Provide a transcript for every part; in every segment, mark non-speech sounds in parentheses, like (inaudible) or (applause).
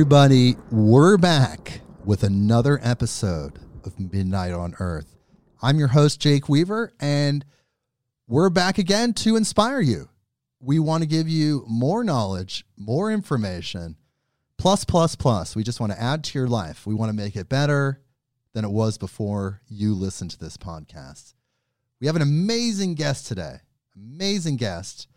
everybody, we're back with another episode of Midnight on Earth. I'm your host, Jake Weaver, and we're back again to inspire you. We want to give you more knowledge, more information, plus, plus, plus. We just want to add to your life. We want to make it better than it was before you listened to this podcast. We have an amazing guest today, amazing guest.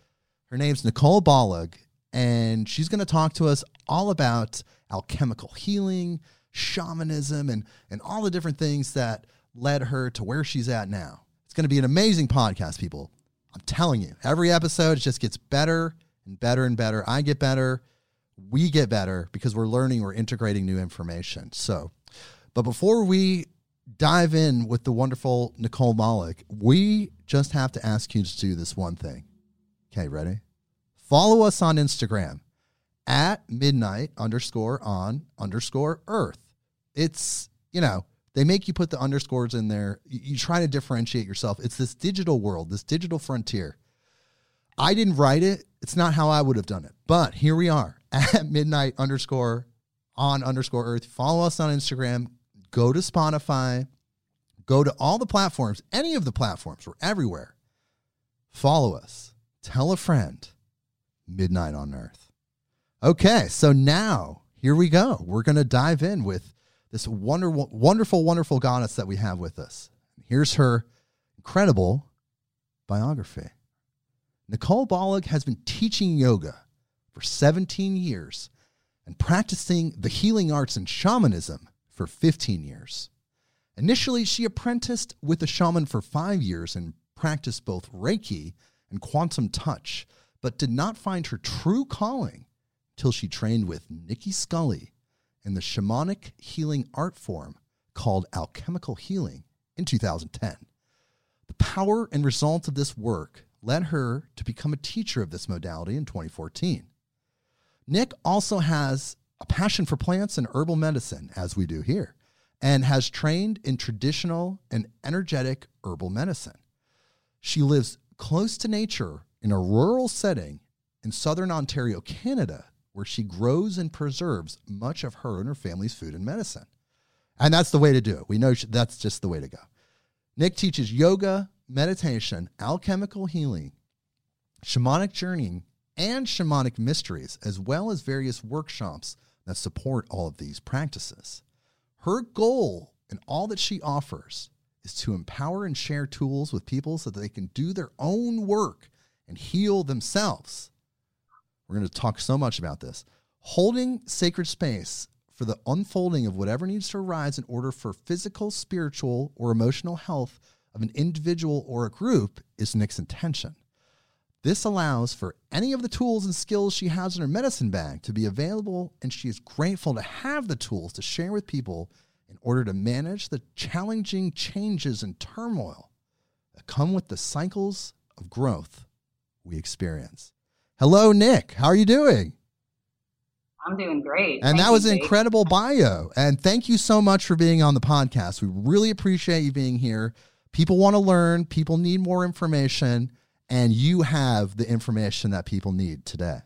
Her name's Nicole Bollig, and she's going to talk to us all about alchemical healing, shamanism, and, and all the different things that led her to where she's at now. It's going to be an amazing podcast, people. I'm telling you, every episode just gets better and better and better. I get better. We get better because we're learning, we're integrating new information. So, but before we dive in with the wonderful Nicole Bollig, we just have to ask you to do this one thing. Okay, ready? Follow us on Instagram at midnight underscore on underscore earth. It's, you know, they make you put the underscores in there. You, try to differentiate yourself. It's this digital world, this digital frontier. I didn't write it. It's not how I would have done it. But here we are (laughs) at midnight underscore on underscore earth. Follow us on Instagram. Go to Spotify. Go to all the platforms, any of the platforms. We're everywhere. Follow us. Tell a friend. Midnight on Earth. Okay, so now here we go. We're going to dive in with this wonderful, wonderful, wonderful goddess that we have with us. Here's her incredible biography. Nicole Bollig has been teaching yoga for 17 years and practicing the healing arts and shamanism for 15 years. Initially, she apprenticed with a shaman for five years and practiced both Reiki and quantum touch, but did not find her true calling till she trained with Nicki Scully in the shamanic healing art form called alchemical healing in 2010. The power and results of this work led her to become a teacher of this modality in 2014. Nick also has a passion for plants and herbal medicine, as we do here, and has trained in traditional and energetic herbal medicine. She lives close to nature in a rural setting in southern Ontario, Canada, where she grows and preserves much of her and her family's food and medicine. And that's the way to do it. We know that's just the way to go. Nick teaches yoga, meditation, alchemical healing, shamanic journeying, and shamanic mysteries, as well as various workshops that support all of these practices. Her goal in all that she offers is to empower and share tools with people so that they can do their own work and heal themselves we're going to talk so much about this. Holding sacred space for the unfolding of whatever needs to arise in order for physical, spiritual, or emotional health of an individual or a group is Nick's intention. This allows for any of the tools and skills she has in her medicine bag to be available, and she is grateful to have the tools to share with people in order to manage the challenging changes and turmoil that come with the cycles of growth we experience. Hello, Nick. How are you doing? I'm doing great. And thank that was an incredible bio. And thank you so much for being on the podcast. We really appreciate you being here. People want to learn, people need more information, and you have the information that people need today.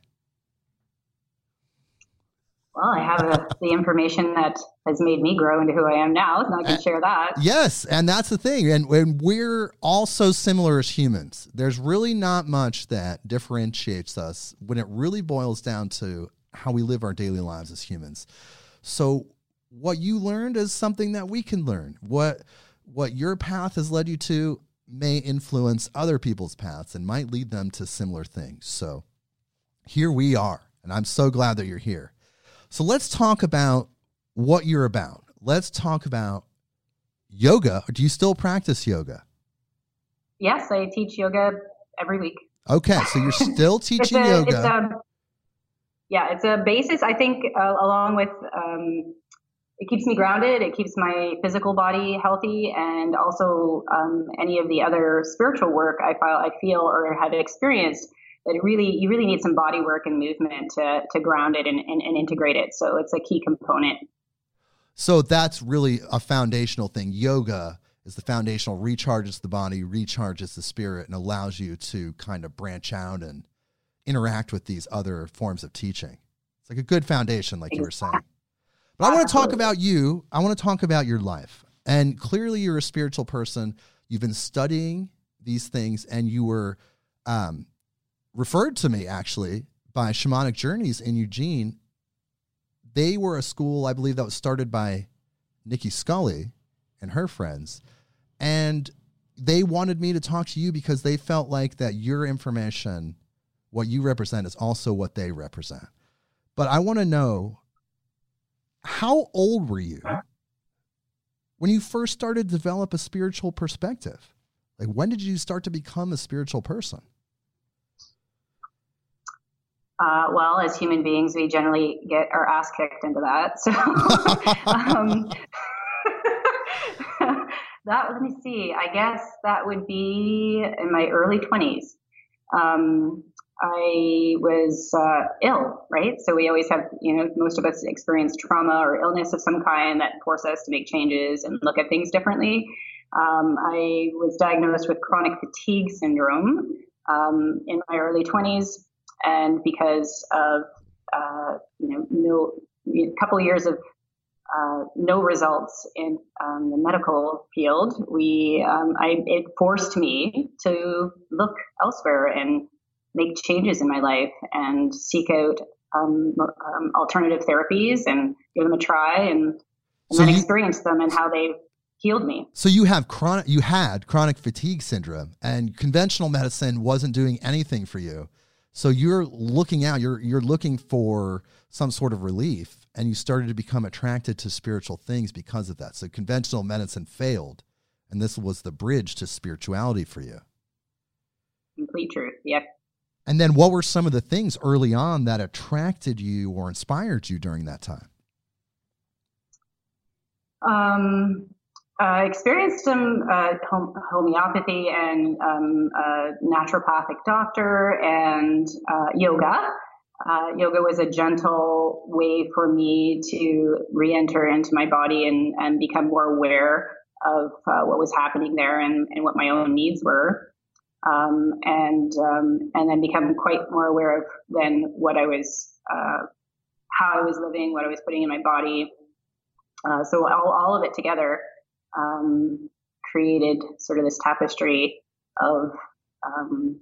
Well, I have a, the information that has made me grow into who I am now, so I can share that. Yes, and that's the thing. And, and we're all so similar as humans. There's really not much that differentiates us when it really boils down to how we live our daily lives as humans. So, what you learned is something that we can learn. What what your path has led you to may influence other people's paths and might lead them to similar things. So, here we are, and I'm so glad that you're here. So let's talk about what you're about. Let's talk about yoga. Do you still practice yoga? Yes, I teach yoga every week. Okay, so you're still (laughs) teaching a, yoga. It's a, yeah, it's a basis. I think uh, along with um, it keeps me grounded. It keeps my physical body healthy, and also um, any of the other spiritual work I feel, I feel or have experienced it really you really need some body work and movement to to ground it and, and, and integrate it. So it's a key component. So that's really a foundational thing. Yoga is the foundational, recharges the body, recharges the spirit, and allows you to kind of branch out and interact with these other forms of teaching. It's like a good foundation, like you were saying. But I want to talk about you. I want to talk about your life. And clearly, you're a spiritual person. You've been studying these things, and you were um, referred to me actually by Shamanic Journeys in Eugene. They were a school, I believe, that was started by Nicki Scully and her friends. And they wanted me to talk to you because they felt like that your information, what you represent, is also what they represent. But I want to know how old were you when you first started to develop a spiritual perspective? Like, when did you start to become a spiritual person? Uh, well, as human beings, we generally get our ass kicked into that. So, (laughs) um, (laughs) that let me see. I guess that would be in my early twenties. Um, I was uh, ill, right? So we always have, you know, most of us experience trauma or illness of some kind that force us to make changes and look at things differently. Um, I was diagnosed with chronic fatigue syndrome um, in my early 20s, and because of uh, you know, no, a couple of years of uh, no results in um, the medical field, we um, I, it forced me to look elsewhere and make changes in my life and seek out um, um, alternative therapies and give them a try and, and so then you, experience them and how they healed me. So you have chronic, you had chronic fatigue syndrome, and conventional medicine wasn't doing anything for you. So you're looking out, you're you're looking for some sort of relief, and you started to become attracted to spiritual things because of that. So conventional medicine failed, and this was the bridge to spirituality for you. Complete truth. Yep. And then what were some of the things early on that attracted you or inspired you during that time? Um, I experienced some uh, homeopathy and um, a naturopathic doctor and uh, yoga. Uh, yoga was a gentle way for me to re-enter into my body and, and become more aware of uh, what was happening there and, and what my own needs were um, and um, and then become quite more aware of then what I was, uh, how I was living, what I was putting in my body. Uh, so all, all of it together um, created sort of this tapestry of um,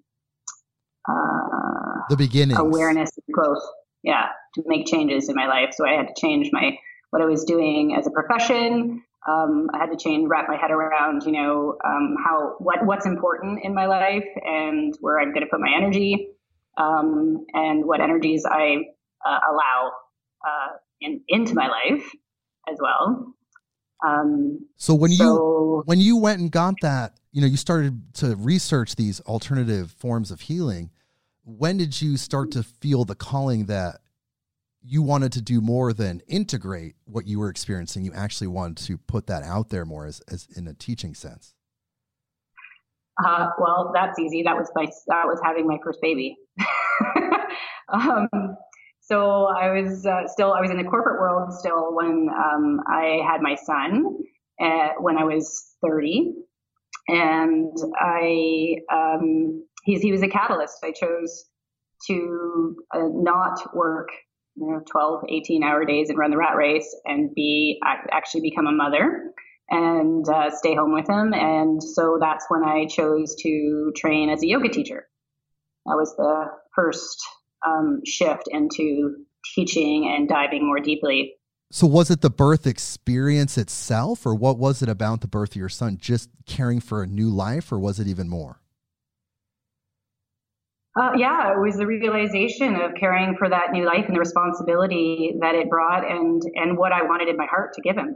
uh, the beginning awareness and growth. Yeah, to make changes in my life. So I had to change my what I was doing as a profession, um, I had to change, wrap my head around, you know, um, how what what's important in my life and where I'm going to put my energy, um, and what energies I uh, allow uh, in, into my life as well. Um, so when so, you when you went and got that, you know, you started to research these alternative forms of healing. When did you start to feel the calling that you wanted to do more than integrate what you were experiencing. You actually wanted to put that out there more as, as in a teaching sense. Uh, well, that's easy. That was my that was having my first baby. (laughs) um, so I was uh, still I was in the corporate world still when um, I had my son uh, when I was 30, and I um, he's he was a catalyst. I chose to uh, not work you know 12 18 hour days and run the rat race and be actually become a mother and uh, stay home with him. And so that's when i chose to train as a yoga teacher. That was the first um, shift into teaching and diving more deeply. So was it the birth experience itself or what was it about the birth of your son just caring for a new life or was it even more? Uh, yeah, it was the realization of caring for that new life and the responsibility that it brought, and and what I wanted in my heart to give him.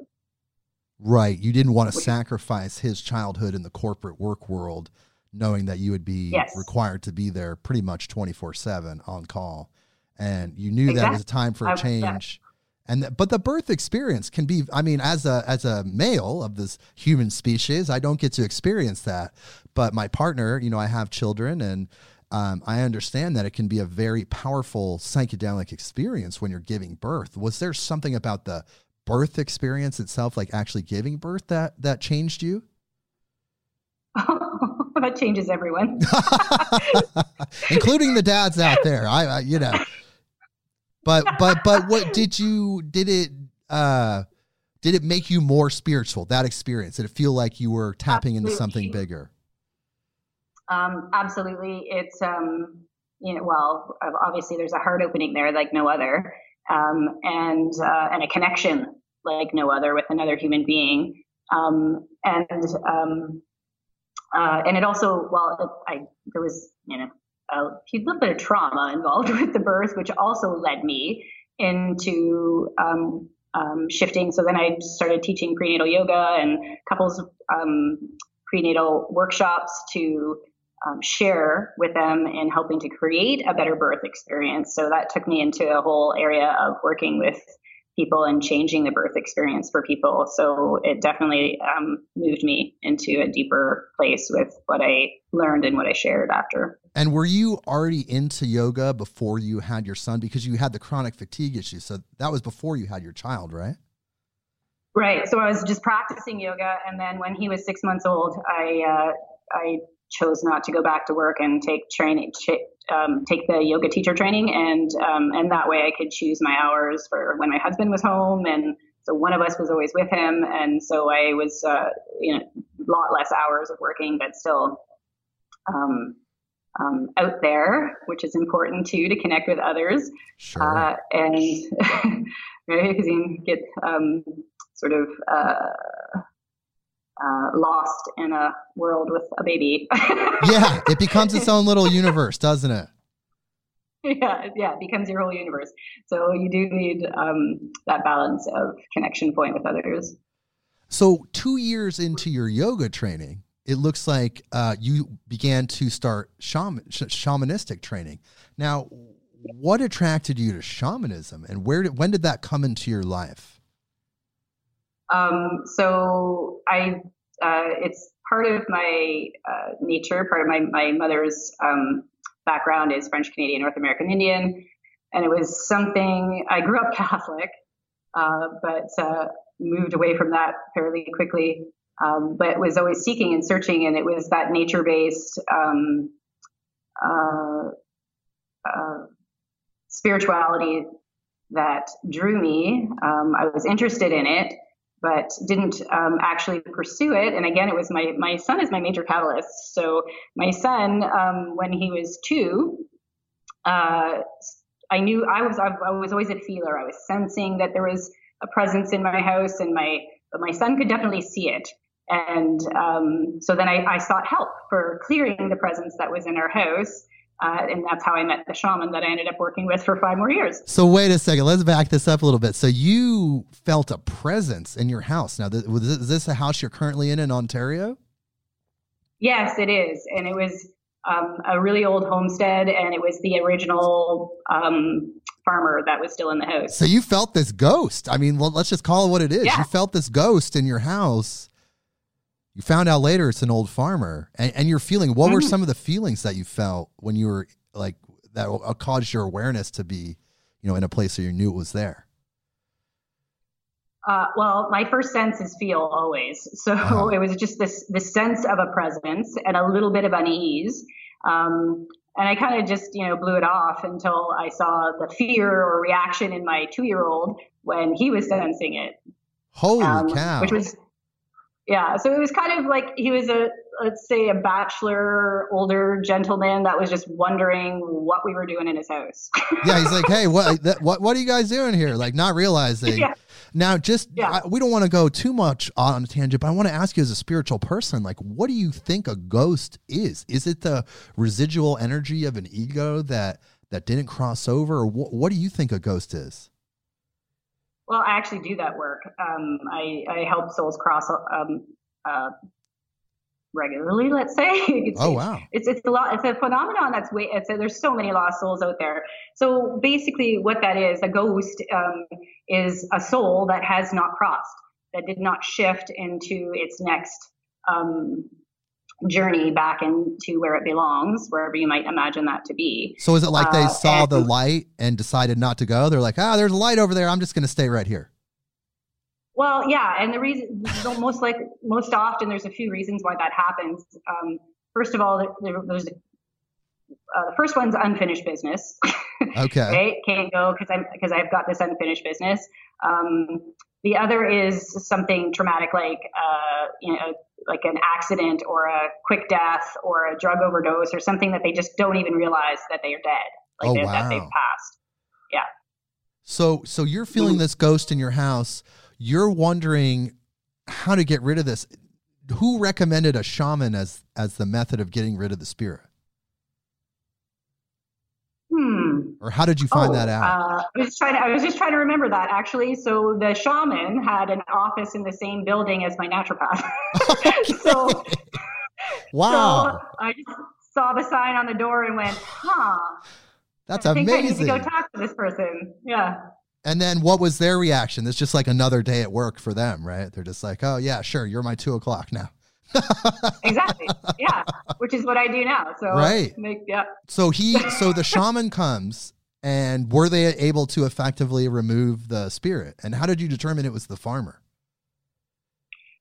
Right, you didn't want to sacrifice his childhood in the corporate work world, knowing that you would be yes. required to be there pretty much twenty four seven on call, and you knew exactly. that was a time for a change. And but the birth experience can be I mean as a as a male of this human species I don't get to experience that but my partner you know I have children and um, I understand that it can be a very powerful psychedelic experience when you're giving birth. Was there something about the birth experience itself, like actually giving birth, that that changed you? (laughs) that changes everyone, (laughs) including the dads out there. I, I, you know, but but but what did you did it? uh did it make you more spiritual that experience did it feel like you were tapping absolutely. into something bigger um, absolutely it's um, you know well obviously there's a heart opening there like no other um, and uh, and a connection like no other with another human being um, and um, uh, and it also well it, I there was you know a little bit of trauma involved (laughs) with the birth which also led me into um, um, shifting. So then I started teaching prenatal yoga and couples um, prenatal workshops to um, share with them in helping to create a better birth experience. So that took me into a whole area of working with people and changing the birth experience for people. So it definitely um, moved me into a deeper place with what I learned and what I shared after. And were you already into yoga before you had your son? Because you had the chronic fatigue issue. So that was before you had your child, right? Right. So I was just practicing yoga, and then when he was six months old, I uh, I chose not to go back to work and take training, um, take the yoga teacher training, and um, and that way I could choose my hours for when my husband was home, and so one of us was always with him, and so I was uh, you know a lot less hours of working, but still um, um out there, which is important too to connect with others, sure. uh, and right because you get um, sort of. Uh, uh, lost in a world with a baby. (laughs) yeah, it becomes its own little universe, doesn't it? Yeah, yeah, it becomes your whole universe. So you do need um, that balance of connection point with others. So two years into your yoga training, it looks like uh, you began to start shaman, sh- shamanistic training. Now, what attracted you to shamanism, and where did when did that come into your life? Um, so I, uh, it's part of my uh, nature, part of my, my mother's um, background is French Canadian, North American Indian. And it was something, I grew up (laughs) Catholic, uh, but uh, moved away from that fairly quickly. Um, but was always seeking and searching, and it was that nature based um, uh, uh, spirituality that drew me. Um, I was interested in it, but didn't um, actually pursue it. And again, it was my my son is my major catalyst. So my son, um, when he was two, uh, I knew I was I was always a feeler. I was sensing that there was a presence in my house, and my but my son could definitely see it. And um, so then I, I sought help for clearing the presence that was in our house. Uh, and that's how I met the shaman that I ended up working with for five more years. So wait a second, let's back this up a little bit. So you felt a presence in your house. Now, th- is this a house you're currently in in Ontario? Yes, it is, and it was um, a really old homestead, and it was the original um, farmer that was still in the house. So you felt this ghost. I mean, well, let's just call it what it is. Yeah. You felt this ghost in your house you found out later it's an old farmer and, and you're feeling what mm-hmm. were some of the feelings that you felt when you were like that caused your awareness to be you know in a place where you knew it was there? Uh, well my first sense is feel always. (laughs) So uh-huh. it was just this this sense of a presence and a little bit of unease. Um, and i kind of just you know blew it off until i saw the fear or reaction in my two year old when he was sensing it. Holy um, cow. which was yeah so it was kind of like he was a let's say a bachelor older gentleman that was just wondering what we were doing in his house. (laughs) Yeah he's like hey what what what are you guys doing here? Like not realizing. Yeah. now just yeah. I, we don't want to go too much on a tangent but i want to ask you as a spiritual person like what do you think a ghost is? Is it the residual energy of an ego that that didn't cross over? Or wh- what do you think a ghost is well, I actually do that work. Um, I, I, help souls cross um, uh, regularly. Let's say. (laughs) it's, oh wow! It's it's a lot. It's a phenomenon that's way. It's a, there's so many lost souls out there. So basically, what that is, a ghost um, is a soul that has not crossed, that did not shift into its next um, journey back into where it belongs, wherever you might imagine that to be. So is it like they Uh, saw the light and decided not to go? They're like, ah, there's a light over there. I'm just going to stay right here. Well, yeah, and the reason, the most like most often, there's a few reasons why that happens. Um, first of all, there, there- there's uh, the first one's unfinished business. (laughs) Okay. right? Can't go because I'm because I've got this unfinished business. Um, the other is something traumatic, like uh, you know, like an accident or a quick death or a drug overdose or something that they just don't even realize that they are dead, like Oh, they- that they've wow. passed. So so you're feeling this ghost in your house. You're wondering how to get rid of this. Who recommended a shaman as as the method of getting rid of the spirit? Hmm. Or how did you find Oh, that out? Uh, I was trying. To, I was just trying to remember that actually. So the shaman had an office in the same building as my naturopath. (laughs) so, (laughs) wow. so I just saw the sign on the door and went, "Huh." That's I think I need to go talk to this person. Yeah. And then what was their reaction? It's just like another day at work for them, right? They're just like, oh, yeah, sure. You're my two o'clock now. (laughs) Exactly. yeah. Which is what I do now. So Right. Make, yeah. So he, so the shaman comes and were they able to effectively remove the spirit? And how did you determine it was the farmer?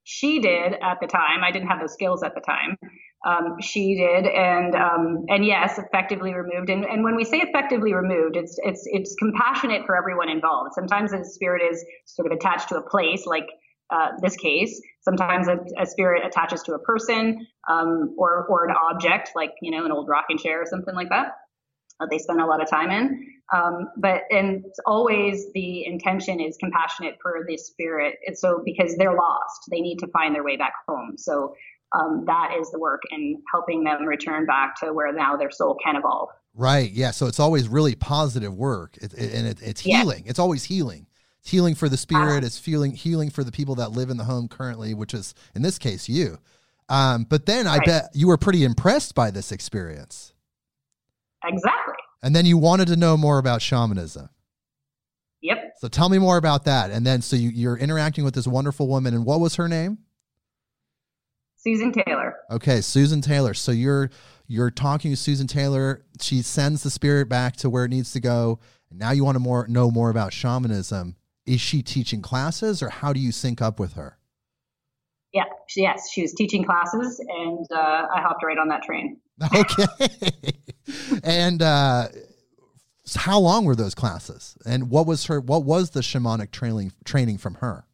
She did at the time. I didn't have those skills at the time. Um, she did, and um, and yes, effectively removed. And, and when we say effectively removed, it's it's it's compassionate for everyone involved. Sometimes a spirit is sort of attached to a place, like uh, this case. Sometimes a, a spirit attaches to a person um, or or an object, like you know an old rocking chair or something like that. That they spend a lot of time in. Um, but and always the intention is compassionate for the spirit. It's so because they're lost, they need to find their way back home. So um, that is the work in helping them return back to where now their soul can evolve. Right. Yeah. So it's always really positive work, it, it- and it, it's Yeah. healing. It's always healing. Healing for the spirit. It's feeling healing for the people that live in the home currently, which is in this case you. Um, but then I Right. bet you were pretty impressed by this experience, Exactly. and then you wanted to know more about shamanism. Yep. So tell me more about that. And then so you, you're interacting with this wonderful woman, and what was her name? Susan Taylor. Okay, Susan Taylor. So you're you're talking to Susan Taylor. She sends the spirit back to where it needs to go. And now you want to more know more about shamanism. Is she teaching classes, or how do you sync up with her? Yeah. Yes, she was teaching classes, and uh, I hopped right on that train. (laughs) Okay. and uh, how long were those classes? And what was her? What was the shamanic training training from her?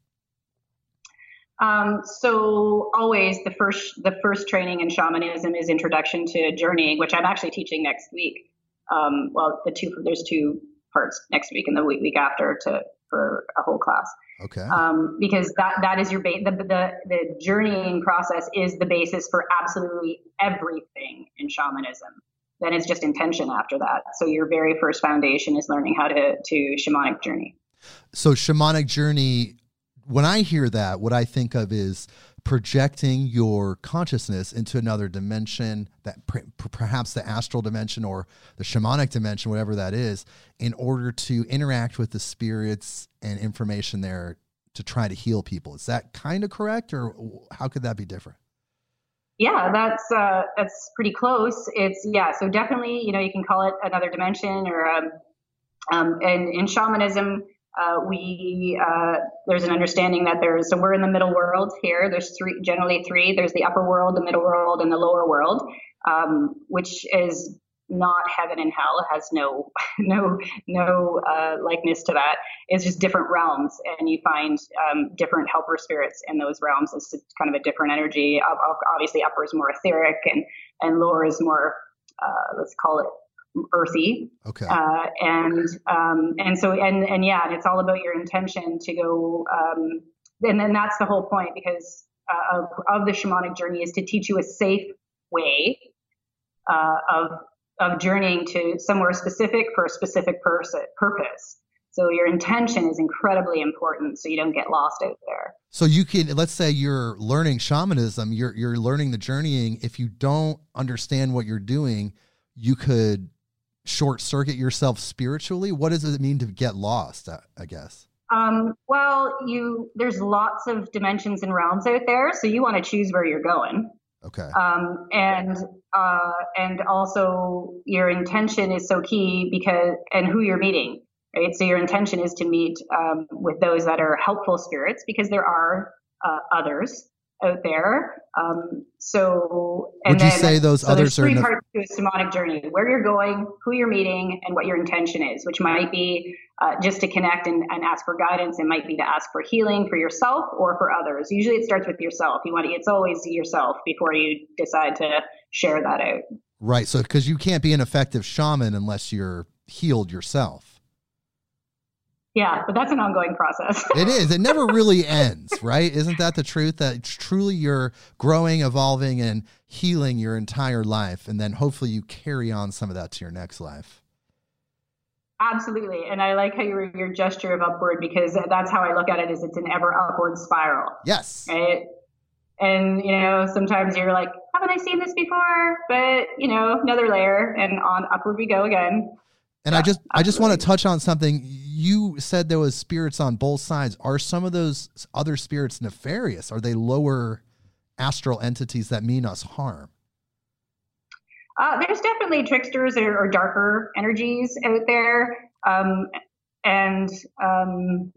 Um, so always the first the first training in shamanism is introduction to journeying, which I'm actually teaching next week. Um, well, the two there's two parts next week and the week, week after to for a whole class Okay. um, because that that is your ba- the, the the journeying process is the basis for absolutely everything in shamanism. Then it's just intention after that. So your very first foundation is learning how to to shamanic journey. So shamanic journey, when I hear that, what I think of is projecting your consciousness into another dimension, that per- perhaps the astral dimension or the shamanic dimension, whatever that is, in order to interact with the spirits and information there to try to heal people. Is that kind of correct, or how could that be different? Yeah, that's uh, that's pretty close. It's yeah, so definitely, you know, you can call it another dimension, or um, um, and in shamanism, uh, we uh, there's an understanding that there's so we're in the middle world here. There's three, generally three. There's the upper world, the middle world, and the lower world, um, which is not heaven and hell. Has no (laughs) no no uh, likeness to that. It's just different realms, and you find um, different helper spirits in those realms. It's kind of a different energy. Ob- ob- Obviously, upper is more etheric, and and lower is more uh, let's call it earthy. Okay. Uh, and um, and so and and yeah, and it's all about your intention to go. Um, and then that's the whole point because uh, of of the shamanic journey is to teach you a safe way uh, of of journeying to somewhere specific for a specific pers- purpose. So your intention is incredibly important, so you don't get lost out there. So you can let's say you're learning shamanism, you're you're learning the journeying. If you don't understand what you're doing, you could short circuit yourself spiritually. What does it mean to get lost? I, guess. Um, well, you there's lots of dimensions and realms out there, so you want to choose where you're going. Okay. Um, and uh, and also your intention is so key because and who you're meeting, right? So your intention is to meet um, with those that are helpful spirits because there are uh, others out there. Um, so, would you then, say those so others three are? Parts to a shamanic journey: where you're going, who you're meeting, and what your intention is. Which might be uh, just to connect and, and, ask for guidance. It might be to ask for healing for yourself or for others. Usually, it starts with yourself. You want to, it's always yourself before you decide to share that out. Right. So, because you can't be an effective shaman unless you're healed yourself. Yeah, but that's an ongoing process. (laughs) it is. It never really ends, right? Isn't that the truth? That truly you're growing, evolving, and healing your entire life. And then hopefully you carry on some of that to your next life. Absolutely. And I like how your your gesture of upward because that's how I look at it is it's an ever upward spiral. Yes. Right. And you know, sometimes you're like, haven't I seen this before? But you know, another layer and on upward we go again. And yeah, I just absolutely. I just want to touch on something. You said there was spirits on both sides. Are some of those other spirits nefarious? Are they lower astral entities that mean us harm? Uh, there's definitely tricksters or, or, darker energies out there, um, and um,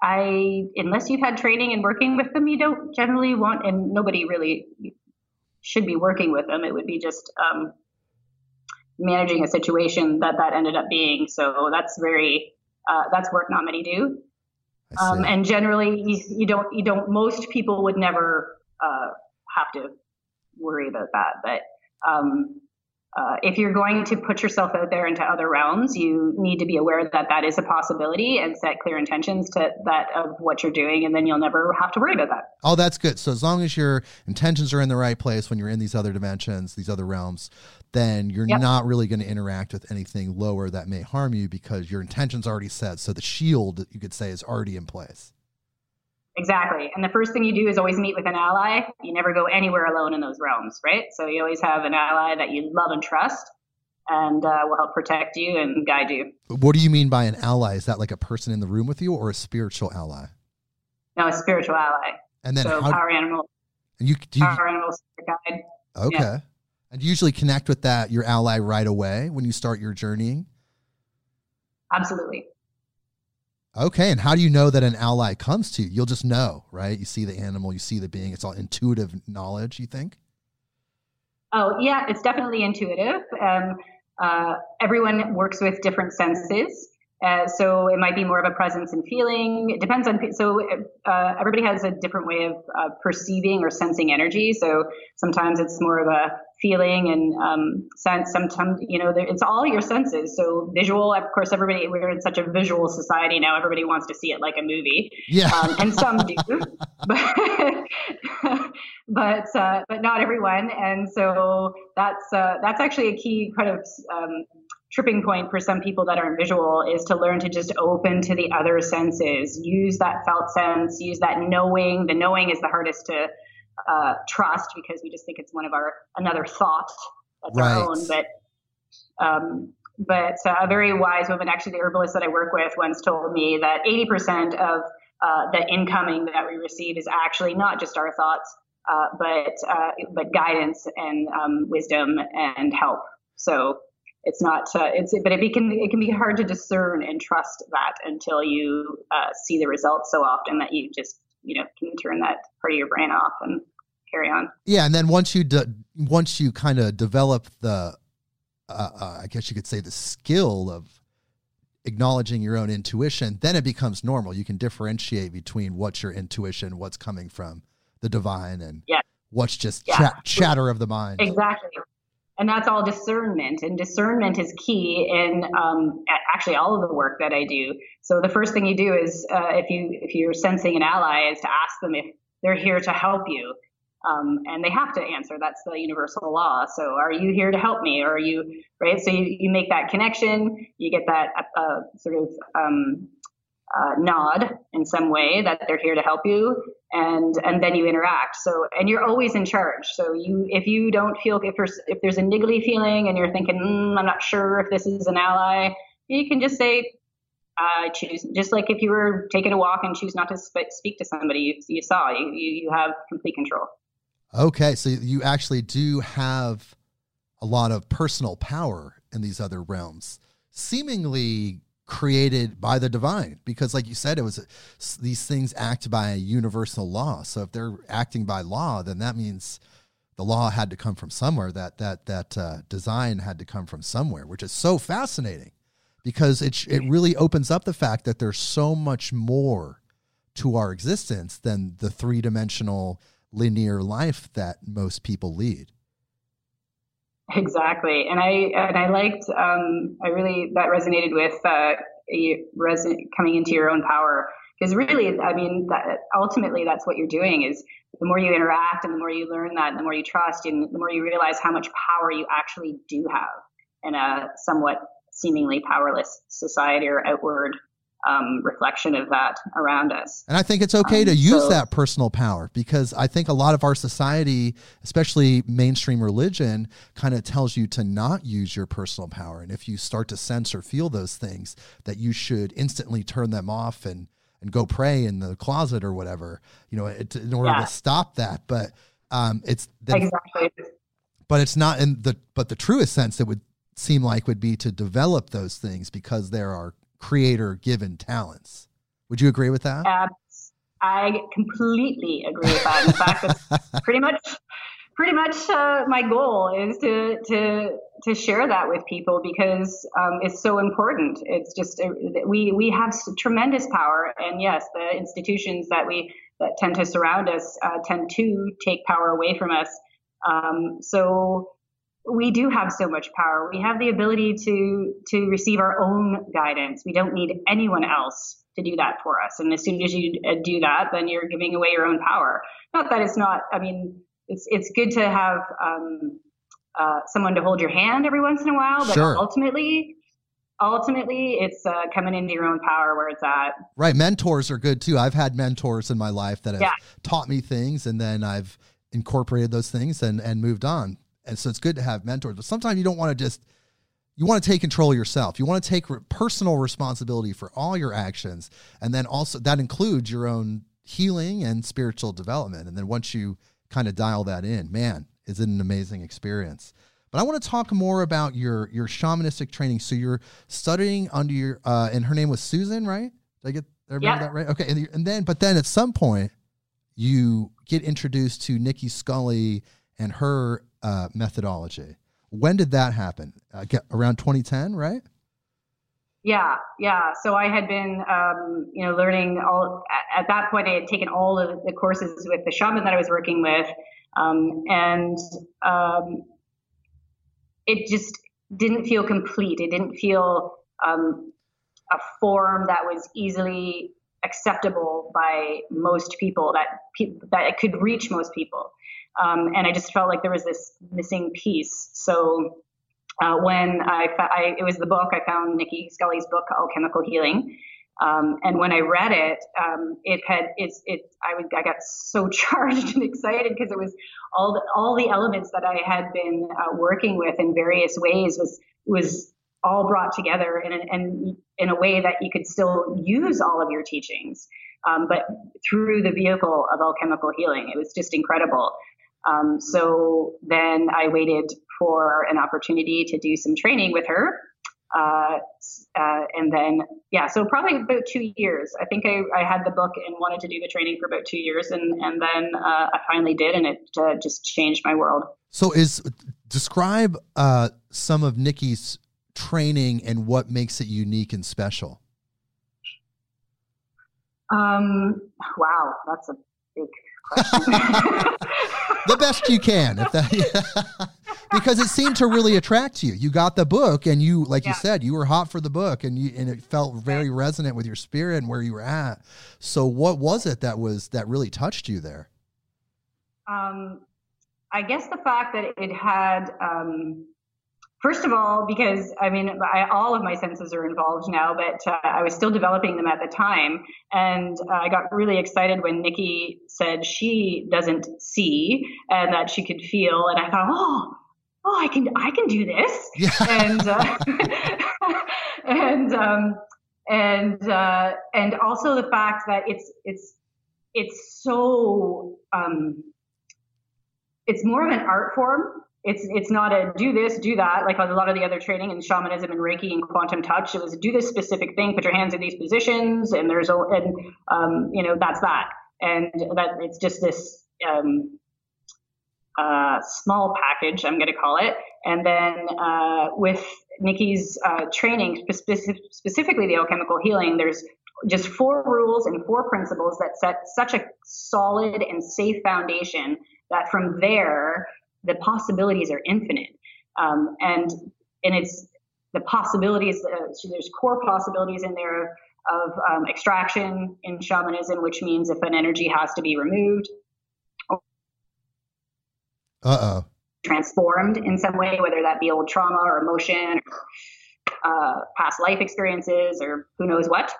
I, unless you've had training and working with them, you don't generally want, and nobody really should be working with them. It would be just um, managing a situation that that ended up being. So that's very uh, that's work not many do. Um, and generally, you, you, don't you don't most people would never uh, have to worry about that. But um, uh, if you're going to put yourself out there into other realms, you need to be aware that that is a possibility and set clear intentions to that of what you're doing, and then you'll never have to worry about that. Oh, that's good. So as long as your intentions are in the right place when you're in these other dimensions, these other realms, then you're yep. not really going to interact with anything lower that may harm you because your intentions are already set. So the shield, you could say, is already in place. Exactly. And the first thing you do is always meet with an ally. You never go anywhere alone in those realms, right? So you always have an ally that you love and trust and uh, will help protect you and guide you. What do you mean by an ally? Is that like a person in the room with you or a spiritual ally? No, a spiritual ally. And then so how, power animal. You, do you, power animal guide. Okay. Yeah. And you usually connect with that your ally right away when you start your journeying. Absolutely. Okay, and how do you know that an ally comes to you? You'll just know, right? You see the animal, you see the being. It's all intuitive knowledge. You think? Oh yeah, it's definitely intuitive. Um, uh, everyone works with different senses. Uh, so it might be more of a presence and feeling. It depends on. So uh, everybody has a different way of uh, perceiving or sensing energy. So sometimes it's more of a feeling and um, sense. Sometimes you know it's all your senses. So visual, of course, everybody we're in such a visual society now. Everybody wants to see it like a movie. Yeah, um, and some do, but (laughs) (laughs) but uh, but not everyone. And so that's uh, that's actually a key kind of um, tripping point for some people that aren't visual is to learn to just open to the other senses, use that felt sense, use that knowing. The knowing is the hardest to uh, trust because we just think it's one of our another thought that's right. our own. But um, but uh, a very wise woman, actually the herbalist that I work with, once told me that 80% of uh, the incoming that we receive is actually not just our thoughts, uh, but uh, but guidance and um, wisdom and help. So it's not uh, it's but it can it can be hard to discern and trust that until you uh, see the results so often that you just you know can turn that part of your brain off and carry on yeah and then once you de- once you kind of develop the uh, uh, i guess you could say the skill of acknowledging your own intuition then it becomes normal you can differentiate between what's your intuition what's coming from the divine and yeah. what's just yeah. chatter of the mind exactly and that's all discernment and discernment is key in um, actually all of the work that i do. So the first thing you do is uh, if you if you're sensing an ally is to ask them if they're here to help you. Um, and they have to answer. That's the universal law. So are you here to help me? Or are you right? So you, you make that connection. You get that uh, sort of um, uh, nod in some way that they're here to help you and and then you interact. So and you're always in charge. So you if you don't feel if there's if there's a niggly feeling and you're thinking mm, i'm not sure if this is an ally you can just say uh, choose just like if you were taking a walk and choose not to sp- speak to somebody you, you saw you, you you have complete control. Okay, so you actually do have a lot of personal power in these other realms, seemingly created by the divine. Because like you said it was these things act by a universal law. So if they're acting by law then that means the law had to come from somewhere that that that uh, design had to come from somewhere which is so fascinating. Because it it really opens up the fact that there's so much more to our existence than the three-dimensional linear life that most people lead Exactly, and I and I liked. Um, I really that resonated with uh, reson- coming into your own power because really, I mean, that, ultimately, that's what you're doing. Is the more you interact and the more you learn that, and the more you trust, and the more you realize how much power you actually do have in a somewhat seemingly powerless society or outward um, reflection of that around us. And I think it's okay um, to use so, that personal power because I think a lot of our society, especially mainstream religion, kind of tells you to not use your personal power. And if you start to sense or feel those things, that you should instantly turn them off and and go pray in the closet or whatever, you know, it, in order yeah. to stop that. But um, it's the, exactly. But it's not in the but the truest sense it would seem like would be to develop those things because there are creator given talents. Would you agree with that? I completely agree with that. In fact, that's (laughs) pretty much pretty much uh, my goal is to to to share that with people because um, it's so important. It's just uh, we we have tremendous power, and yes, the institutions that we that tend to surround us uh, tend to take power away from us. Um, so we do have so much power. We have the ability to to receive our own guidance. We don't need anyone else to do that for us. And as soon as you uh, do that, then you're giving away your own power. Not that it's not. I mean, it's it's good to have um, uh, someone to hold your hand every once in a while, but sure. ultimately, ultimately, it's uh, coming into your own power where it's at. Right. Mentors are good too. I've had mentors in my life that have yeah. taught me things, and then I've incorporated those things and and moved on and so it's good to have mentors but sometimes you don't want to just you want to take control yourself you want to take re- personal responsibility for all your actions and then also that includes your own healing and spiritual development and then once you kind of dial that in man is it an amazing experience but I want to talk more about your your shamanistic training. So you're studying under your uh, and her name was Susan, right? Did I get I remember yeah. that right? Okay, and, and then but then at some point you get introduced to Nicki Scully and her uh, methodology. When did that happen? Uh, around 2010, right? Yeah, yeah. So I had been, um, you know, learning all. At that point, I had taken all of the courses with the shaman that I was working with, um, and um, it just didn't feel complete. It didn't feel um, a form that was easily acceptable by most people. That pe- that it could reach most people. Um, and I just felt like there was this missing piece. So uh, when I, I, it was the book, I found Nicki Scully's book, Alchemical Healing. Um, and when I read it, um, it had it's it I would I got so (laughs) charged and excited because it was all the all the elements that I had been uh, working with in various ways was was all brought together in, in, in a way that you could still use all of your teachings, um, but through the vehicle of alchemical healing. It was just incredible. Um, so then I waited for an opportunity to do some training with her. Uh, uh, and then, yeah, so probably about two years. I think I, I, had the book and wanted to do the training for about two years. And, and then uh, I finally did, and it uh, just changed my world. So, is describe uh, some of Nicki's training and what makes it unique and special. Um, wow, that's a big the best you can, if that, yeah. (laughs) because it seemed to really attract you. You got the book, and you, like yeah. you said, you were hot for the book, and you, and it felt very resonant with your spirit and where you were at. So, what was it that was that really touched you there? Um, I guess the fact that it had um, First of all, because I mean, I, all of my senses are involved now, but uh, I was still developing them at the time. And uh, I got really excited when Nicki said she doesn't see and that she could feel. And I thought, oh, oh, I can, I can do this. (laughs) Yeah. And, uh, (laughs) and, um, and, uh, and also the fact that it's, it's, it's so, um, it's more of an art form. It's it's not a do this, do that, like a lot of the other training in shamanism and Reiki and quantum touch. It was do this specific thing, put your hands in these positions, and there's a and um, you know that's that, and that it's just this um, uh, small package, I'm going to call it, and then uh, with Nicki's uh, training, specific, specifically the alchemical healing, there's just four rules and four principles that set such a solid and safe foundation that from there the possibilities are infinite um, and and it's the possibilities uh, so there's core possibilities in there of um, extraction in shamanism which means if an energy has to be removed uh-oh transformed in some way whether that be old trauma or emotion or uh, past life experiences or who knows what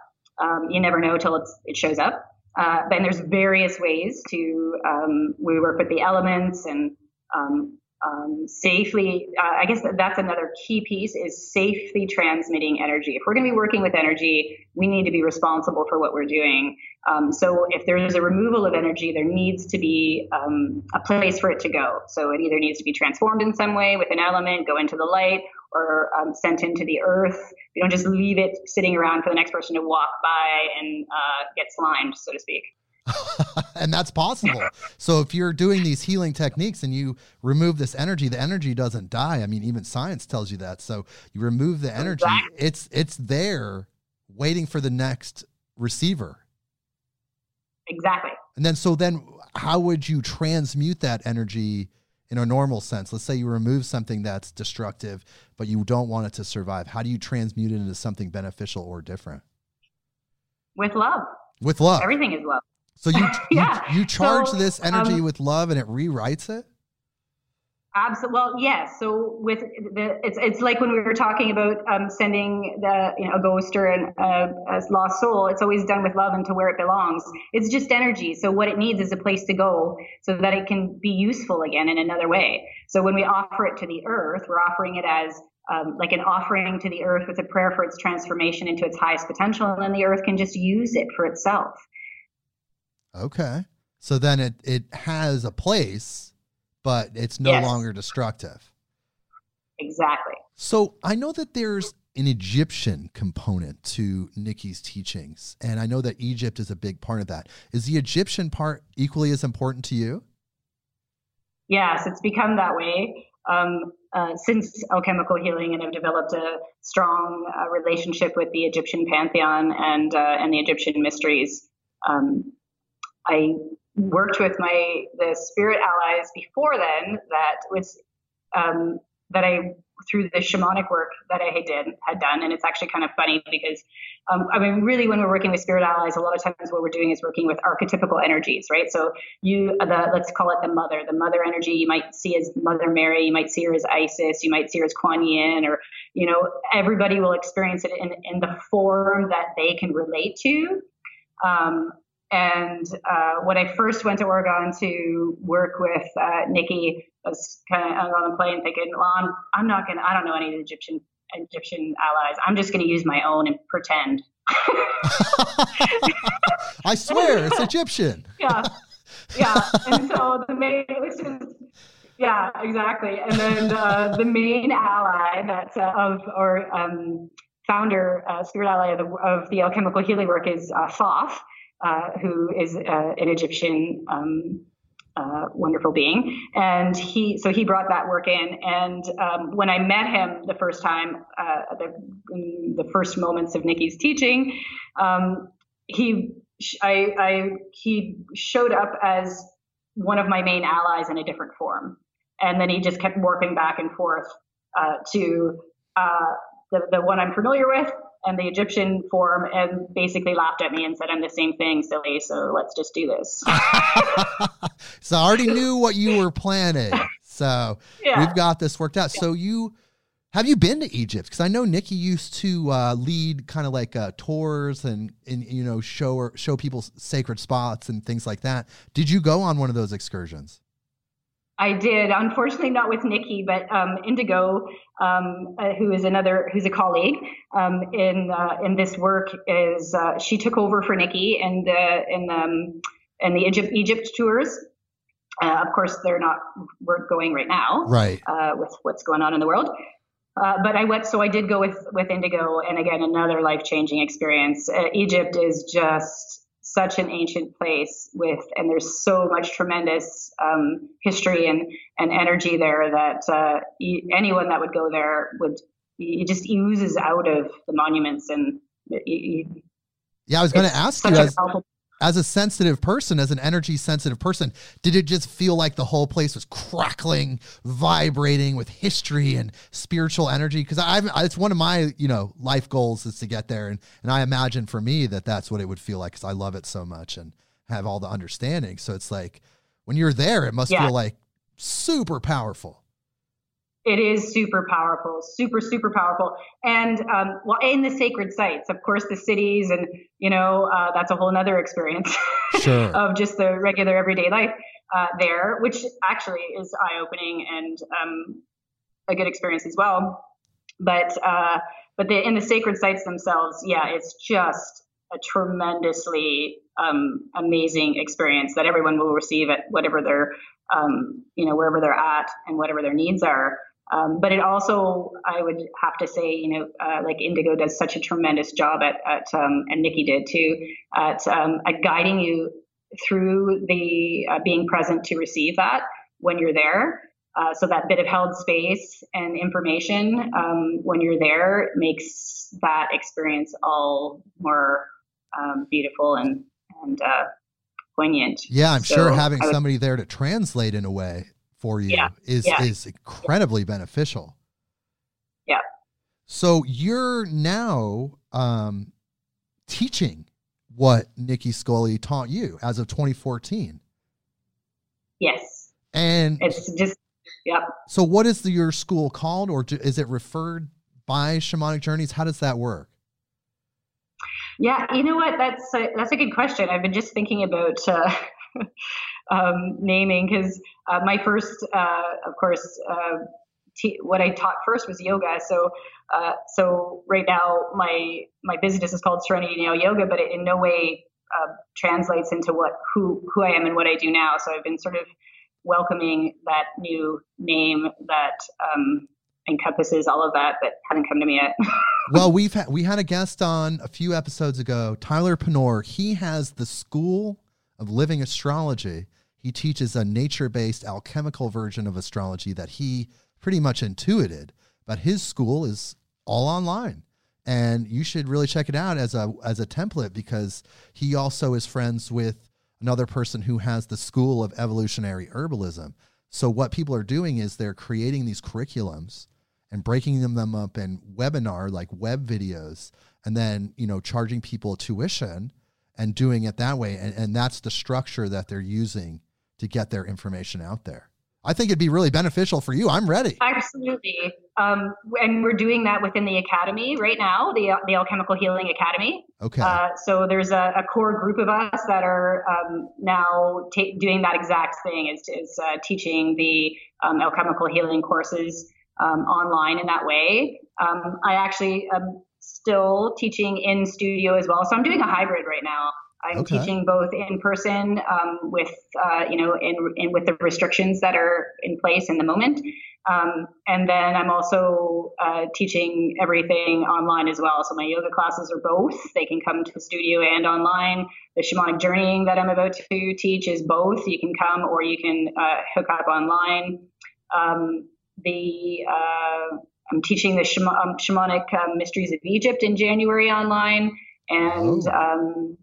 um, you never know till it shows up. Uh, then there's various ways to um, we work with the elements and um, um, safely. Uh, I guess that's another key piece is safely transmitting energy. If we're going to be working with energy, we need to be responsible for what we're doing. Um, so if there's a removal of energy, there needs to be um, a place for it to go. So it either needs to be transformed in some way with an element, go into the light, or um, sent into the earth. We don't just leave it sitting around for the next person to walk by and uh, get slimed, so to speak. (laughs) and that's possible. so if you're doing these healing techniques and you remove this energy, the energy doesn't die. I mean, even science tells you that. So you remove the energy, it's it's there waiting for the next receiver. Exactly. And then so then how would you transmute that energy in a normal sense? Let's say you remove something that's destructive, but you don't want it to survive. How do you transmute it into something beneficial or different? With love. With love. Everything is love. So (laughs) you yeah. you, you charge so, this energy um, with love and it rewrites it? Absolutely. Well, yes. So with the, it's it's like when we were talking about um, sending the you know a ghost or an, uh, a lost soul. It's always done with love and to where it belongs. It's just energy. So what it needs is a place to go so that it can be useful again in another way. So when we offer it to the earth, we're offering it as um, like an offering to the earth with a prayer for its transformation into its highest potential, and then the earth can just use it for itself. Okay. So then it it has a place but it's no yes. longer destructive. Exactly. So I know that there's an Egyptian component to Nicki's teachings, and I know that Egypt is a big part of that. Is the Egyptian part equally as important to you? Yes, it's become that way um, uh, since alchemical healing, and I've developed a strong uh, relationship with the Egyptian pantheon and uh, and the Egyptian mysteries. Um, I worked with my the spirit allies before then that was um, that I through the shamanic work that I had did had done, and it's actually kind of funny because um, I mean, really, when we're working with spirit allies, a lot of times what we're doing is working with archetypical energies, right? So you, the let's call it the mother, the mother energy. You might see as Mother Mary, you might see her as Isis, you might see her as Kuan Yin, or you know, everybody will experience it in in the form that they can relate to. Um, and uh, when I first went to Oregon to work with uh, Nicki, I was kind of on the plane thinking, well, I'm, I'm not going to, I don't know any of the Egyptian Egyptian allies. I'm just going to use my own and pretend. (laughs) I swear it's Egyptian. (laughs) yeah. Yeah. And so the main, it was just, yeah, exactly. And then uh, the main ally that uh, of, or um, founder, uh, spirit ally of the, of the alchemical healing work is uh, Thoth uh, who is uh, an Egyptian um, uh, wonderful being, and he so he brought that work in. And um, when I met him the first time, uh, the, the first moments of Nicki's teaching, um, he I, I he showed up as one of my main allies in a different form, and then he just kept warping back and forth uh, to uh, the, the one I'm familiar with and the Egyptian form and basically laughed at me and said, I'm the same thing, silly, so let's just do this. (laughs) so I already knew what you were planning. So yeah. we've got this worked out. Yeah. So you have you been to Egypt? Because I know Nicki used to uh, lead kind of like uh, tours and, and you know show or show people sacred spots and things like that. Did you go on one of those excursions? I did, unfortunately not with Nicki, but um, Indigo, um, uh, who is another, who's a colleague um, in uh, in this work, is uh, she took over for Nicki in the in the um, in the Egypt Egypt tours, Uh, of course, they're not we're going right now, right? Uh, with what's going on in the world. Uh, but I went, so I did go with with Indigo, and again, another life changing experience. Uh, Egypt is just such an ancient place with, and there's so much tremendous um, history and and energy there that uh, anyone that would go there would it just oozes out of the monuments and. It, yeah, I was going to ask you as, as a sensitive person, as an energy sensitive person, did it just feel like the whole place was crackling, vibrating with history and spiritual energy? Because I've it's one of my you know life goals is to get there, and and I imagine for me that that's what it would feel like because I love it so much and have all the understanding. So it's like when you're there, it must yeah. feel like super powerful it is super powerful, super, super powerful. And um, well, in the sacred sites, of course, the cities, and you know, uh, that's a whole nother experience (laughs) sure. of just the regular everyday life uh, there, which actually is eye opening and um, a good experience as well. But uh, but the, in the sacred sites themselves, yeah, it's just a tremendously um, amazing experience that everyone will receive at whatever their um, you know wherever they're at and whatever their needs are. Um, but it also, I would have to say, you know, uh, like Indigo does such a tremendous job at, at um, and Nicki did too, at, um, at guiding you through the uh, being present to receive that when you're there. Uh, so that bit of held space and information um, when you're there makes that experience all more um, beautiful and and uh, poignant. Yeah, I'm so sure having would, somebody there to translate in a way for you yeah. is yeah. is incredibly beneficial. Yeah. So you're now um, teaching what Nicki Scully taught you as of 2014. Yes. And it's just yeah. So what is the, your school called, or is it referred by Shamanic Journeys? How does that work? Yeah, you know what? That's a, that's a good question. I've been just thinking about uh, (laughs) um, naming because uh, my first, uh, of course, uh, t- what I taught first was yoga. So, uh, so right now my my business is called Serenity Now Yoga, but it in no way uh, translates into what who who I am and what I do now. So I've been sort of welcoming that new name that um, encompasses all of that, but haven't come to me yet. (laughs) well, we've had we had a guest on a few episodes ago, Tyler Penor. He has the School of Living Astrology he teaches a nature based alchemical version of astrology that he pretty much intuited, but his school is all online. And you should really check it out as a as a template because he also is friends with another person who has the school of evolutionary herbalism. So what people are doing is they're creating these curriculums and breaking them, them up in webinar like web videos and then, you know, charging people tuition and doing it that way. And, and that's the structure that they're using to get their information out there. I think it'd be really beneficial for you. I'm ready. Absolutely. Um, and we're doing that within the academy right now, the, the Alchemical Healing Academy. Okay. Uh, so there's a, a, core group of us that are um, now doing that exact thing is, is uh, teaching the um, alchemical healing courses um, online in that way. Um, I actually am still teaching in studio as well. So I'm doing a hybrid right now. I'm okay. teaching both in person um, with, uh, you know, in, in, with the restrictions that are in place in the moment. Um, and then I'm also uh, teaching everything online as well. So my yoga classes are both. They can come to the studio and online. The shamanic journeying that I'm about to teach is both. You can come or you can uh, hook up online. Um, the uh, I'm teaching the shama- um, shamanic um, mysteries of Egypt in January online, and oh. um,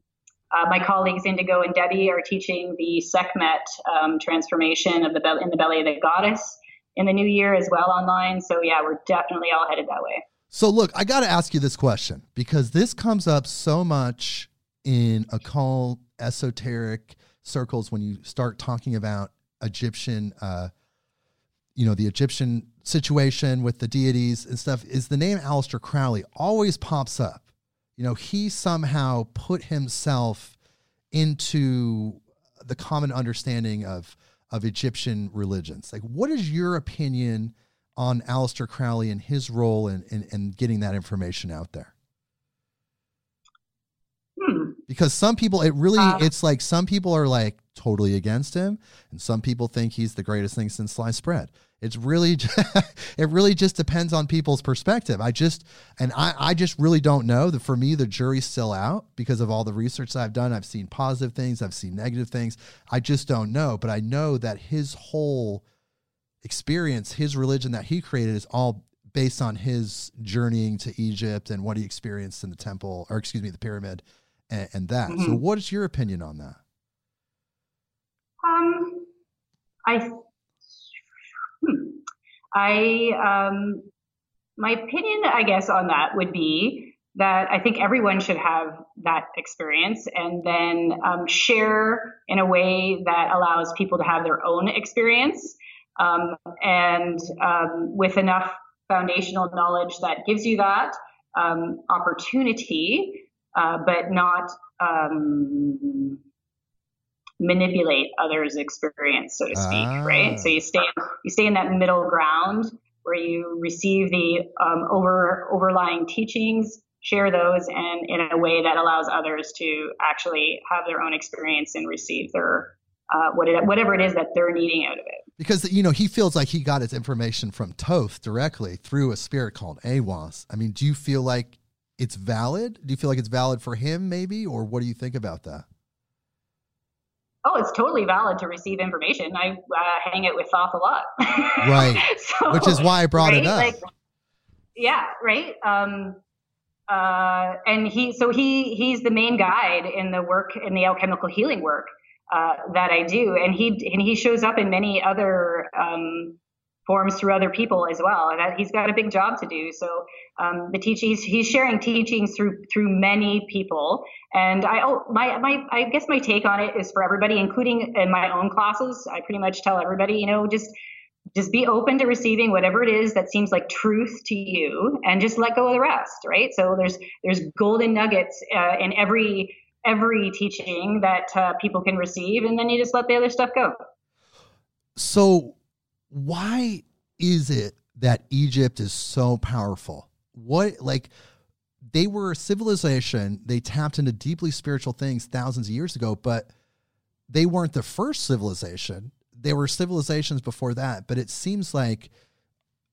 uh, my colleagues Indigo and Debbie are teaching the Sekhmet um, transformation of the be- in the belly of the goddess in the new year as well online. So yeah, we're definitely all headed that way. So look, I got to ask you this question because this comes up so much in occult, esoteric circles when you start talking about Egyptian, uh, you know, the Egyptian situation with the deities and stuff. Is the name Aleister Crowley always pops up? You know, he somehow put himself into the common understanding of of Egyptian religions. Like, what is your opinion on Aleister Crowley and his role in, in, in getting that information out there? Hmm. Because some people, it really, uh, it's like some people are like totally against him, and some people think he's the greatest thing since sliced bread. It's really, (laughs) it really just depends on people's perspective. I just, and I, I just really don't know. That for me, the jury's still out because of all the research I've done. I've seen positive things, I've seen negative things. I just don't know. But I know that his whole experience, his religion that he created, is all based on his journeying to Egypt and what he experienced in the temple, or excuse me, the pyramid, and, and that. Mm-hmm. So, what is your opinion on that? Um, I, hmm, I, um, my opinion, I guess, on that would be that I think everyone should have that experience and then um, share in a way that allows people to have their own experience um, and um, with enough foundational knowledge that gives you that um, opportunity, uh, but not um, manipulate others' experience, so to speak. Ah. Right. So you stay you stay in that middle ground where you receive the um, over overlying teachings, share those, and in a way that allows others to actually have their own experience and receive their uh, what it, whatever it is that they're needing out of it. Because you know he feels like he got his information from Thoth directly through a spirit called Aiwass. I mean, do you feel like it's valid? Do you feel like it's valid for him, maybe, or what do you think about that? Oh, it's totally valid to receive information. I uh, hang it with Thoth a lot. right. (laughs) so, Which is why I brought right? it up. Like, yeah. Right. Um, uh, and he, so he, he's the main guide in the work in the alchemical healing work. Uh, that I do, and he and he shows up in many other um, forms through other people as well. And that, he's got a big job to do. So um, the teachings he's sharing teachings through through many people. And I oh my my I guess my take on it is for everybody, including in my own classes. I pretty much tell everybody, you know, just just be open to receiving whatever it is that seems like truth to you and just let go of the rest right so there's there's golden nuggets uh, in every every teaching that uh, people can receive, and then you just let the other stuff go. So, why is it that Egypt is so powerful? What, like, they were a civilization, they tapped into deeply spiritual things thousands of years ago, but they weren't the first civilization. There were civilizations before that, but it seems like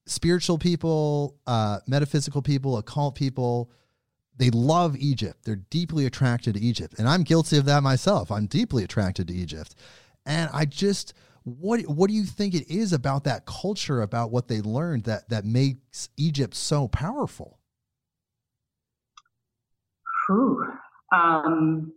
spiritual people, uh, metaphysical people, occult people, they love Egypt. They're deeply attracted to Egypt. And I'm guilty of that myself. I'm deeply attracted to Egypt. And I just what what do you think it is about that culture about what they learned that that makes Egypt so powerful? Um,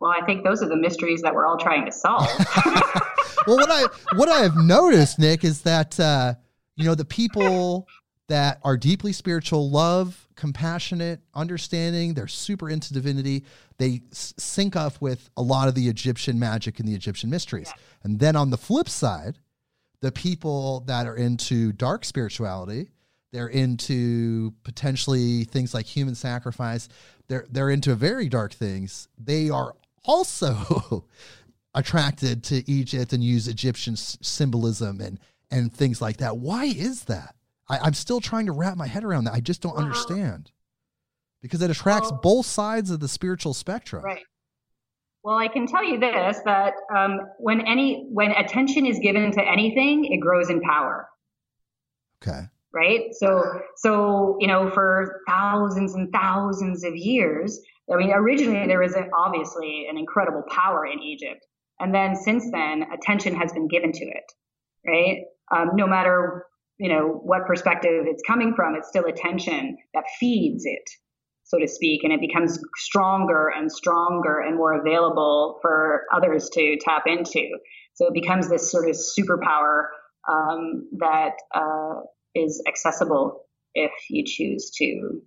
well, I think those are the mysteries that we're all trying to solve. (laughs) (laughs) well, what I what I have noticed, Nick, is that uh, you know the people that are deeply spiritual, love, compassionate, understanding. They're super into divinity. They sync up with a lot of the Egyptian magic and the Egyptian mysteries. Yeah. And then on the flip side, the people that are into dark spirituality, they're into potentially things like human sacrifice. They're they're into very dark things. They are also (laughs) attracted to Egypt and use Egyptian symbolism and and things like that. Why is that? I, am still trying to wrap my head around that. I just don't understand because it attracts well, both sides of the spiritual spectrum. Right. Well, I can tell you this: that um, when any when attention is given to anything, it grows in power. Okay. Right. So so you know for thousands and thousands of years, I mean, originally there was obviously an incredible power in Egypt, and then since then, attention has been given to it. Right. Um, no matter you know what perspective it's coming from it's still attention that feeds it so to speak and it becomes stronger and stronger and more available for others to tap into. So it becomes this sort of superpower um, that uh, is accessible if you choose to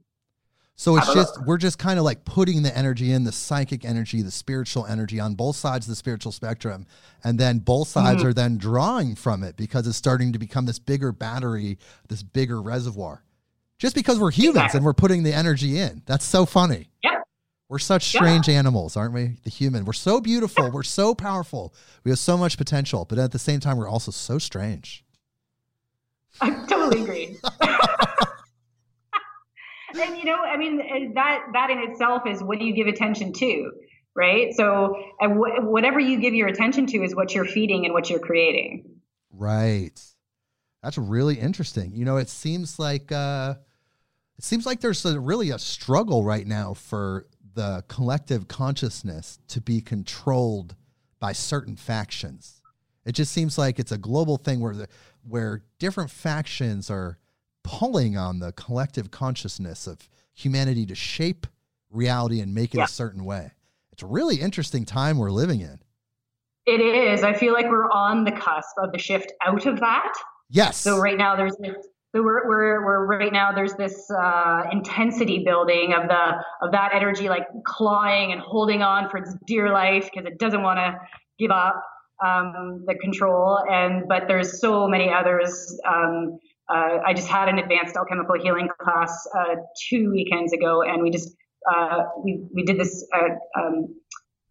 so it's just we're just kind of like putting the energy in the psychic energy, the spiritual energy on both sides of the spiritual spectrum, and then both sides mm-hmm. are then drawing from it because it's starting to become this bigger battery, this bigger reservoir. Just because we're humans exactly. and we're putting the energy in. That's so funny. Yeah. We're such strange yeah. animals, aren't we? The human. We're so beautiful. Yeah. We're so powerful. We have so much potential, but at the same time, we're also so strange. I totally agree. (laughs) and you know, I mean, that that in itself is what do you give attention to? right? So wh- whatever you give your attention to is what you're feeding and what you're creating. Right. That's really interesting. You know, it seems like uh, it seems like there's a, really a struggle right now for the collective consciousness to be controlled by certain factions. It just seems like it's a global thing where the, where different factions are pulling on the collective consciousness of humanity to shape reality and make it yeah. a certain way. It's a really interesting time we're living in. It is. I feel like we're on the cusp of the shift out of that. Yes. So right now there's this so we're, we're, we're right now there's this uh, intensity building of the of that energy like clawing and holding on for its dear life because it doesn't want to give up um, the control and but there's so many others um, uh, I just had an advanced alchemical healing class uh, two weekends ago and we just uh, we, we did this uh, um,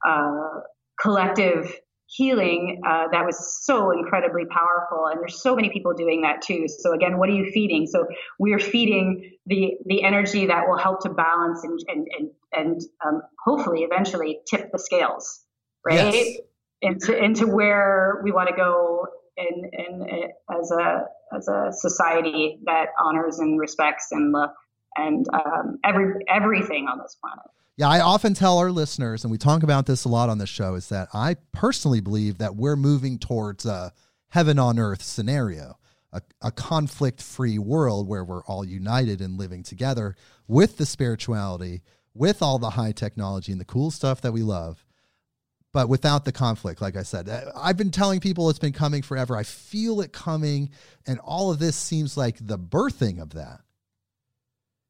uh, collective healing uh, that was so incredibly powerful and there's so many people doing that too. So again what are you feeding? So we're feeding the the energy that will help to balance and and and, and um, hopefully eventually tip the scales right? Yes. into into where we want to go in, in as a as a society that honors and respects and love and um, every everything on this planet. Yeah, I often tell our listeners, and we talk about this a lot on this show, is that I personally believe that we're moving towards a heaven on earth scenario, a, a conflict free world where we're all united and living together with the spirituality, with all the high technology and the cool stuff that we love, but without the conflict. Like I said, uh, I've been telling people it's been coming forever. I feel it coming, and all of this seems like the birthing of that.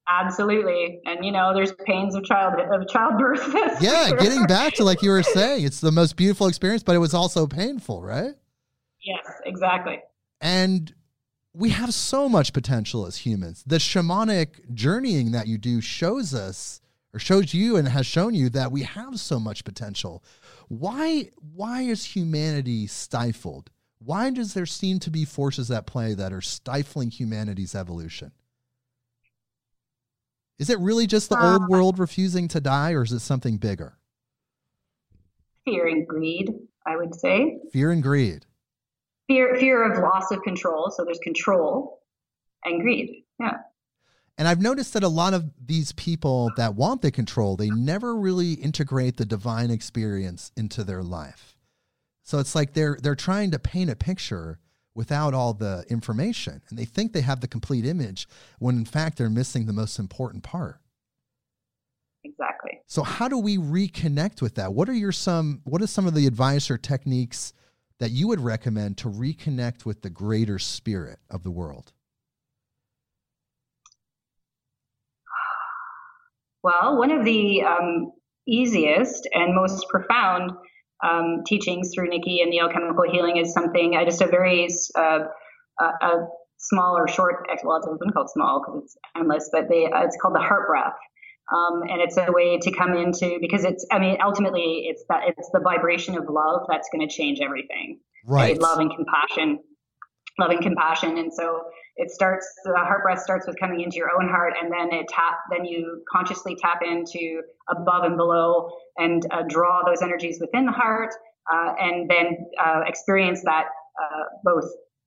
Absolutely. And you know, there's pains of child of childbirth. (laughs) yeah, sure. getting back to like you were saying, it's the most beautiful experience, but it was also painful, right? Yes, exactly. And we have so much potential as humans. The shamanic journeying that you do shows us or shows you and has shown you that we have so much potential. Why why is humanity stifled? Why does there seem to be forces at play that are stifling humanity's evolution? Is it really just the uh, old world refusing to die, or is it something bigger? Fear and greed, I would say. Fear and greed. Fear, fear of loss of control. So there's control and greed. Yeah. And I've noticed that a lot of these people that want the control, they never really integrate the divine experience into their life. So it's like they're they're trying to paint a picture without all the information and they think they have the complete image when in fact they're missing the most important part. Exactly. So how do we reconnect with that? What are your some what are some of the advice or techniques that you would recommend to reconnect with the greater spirit of the world well one of the um, easiest and most profound um, teachings through Nicki and the alchemical healing is something I just a very uh, a, a small or short well it's been called small because it's endless but they uh, it's called the heart breath. Um, and it's a way to come into because it's I mean ultimately it's that it's the vibration of love that's going to change everything. Right. right? Love and compassion. Love and compassion. And so it starts the heart breath starts with coming into your own heart and then it tap then you consciously tap into above and below and uh, draw those energies within the heart uh, and then uh, experience that uh, both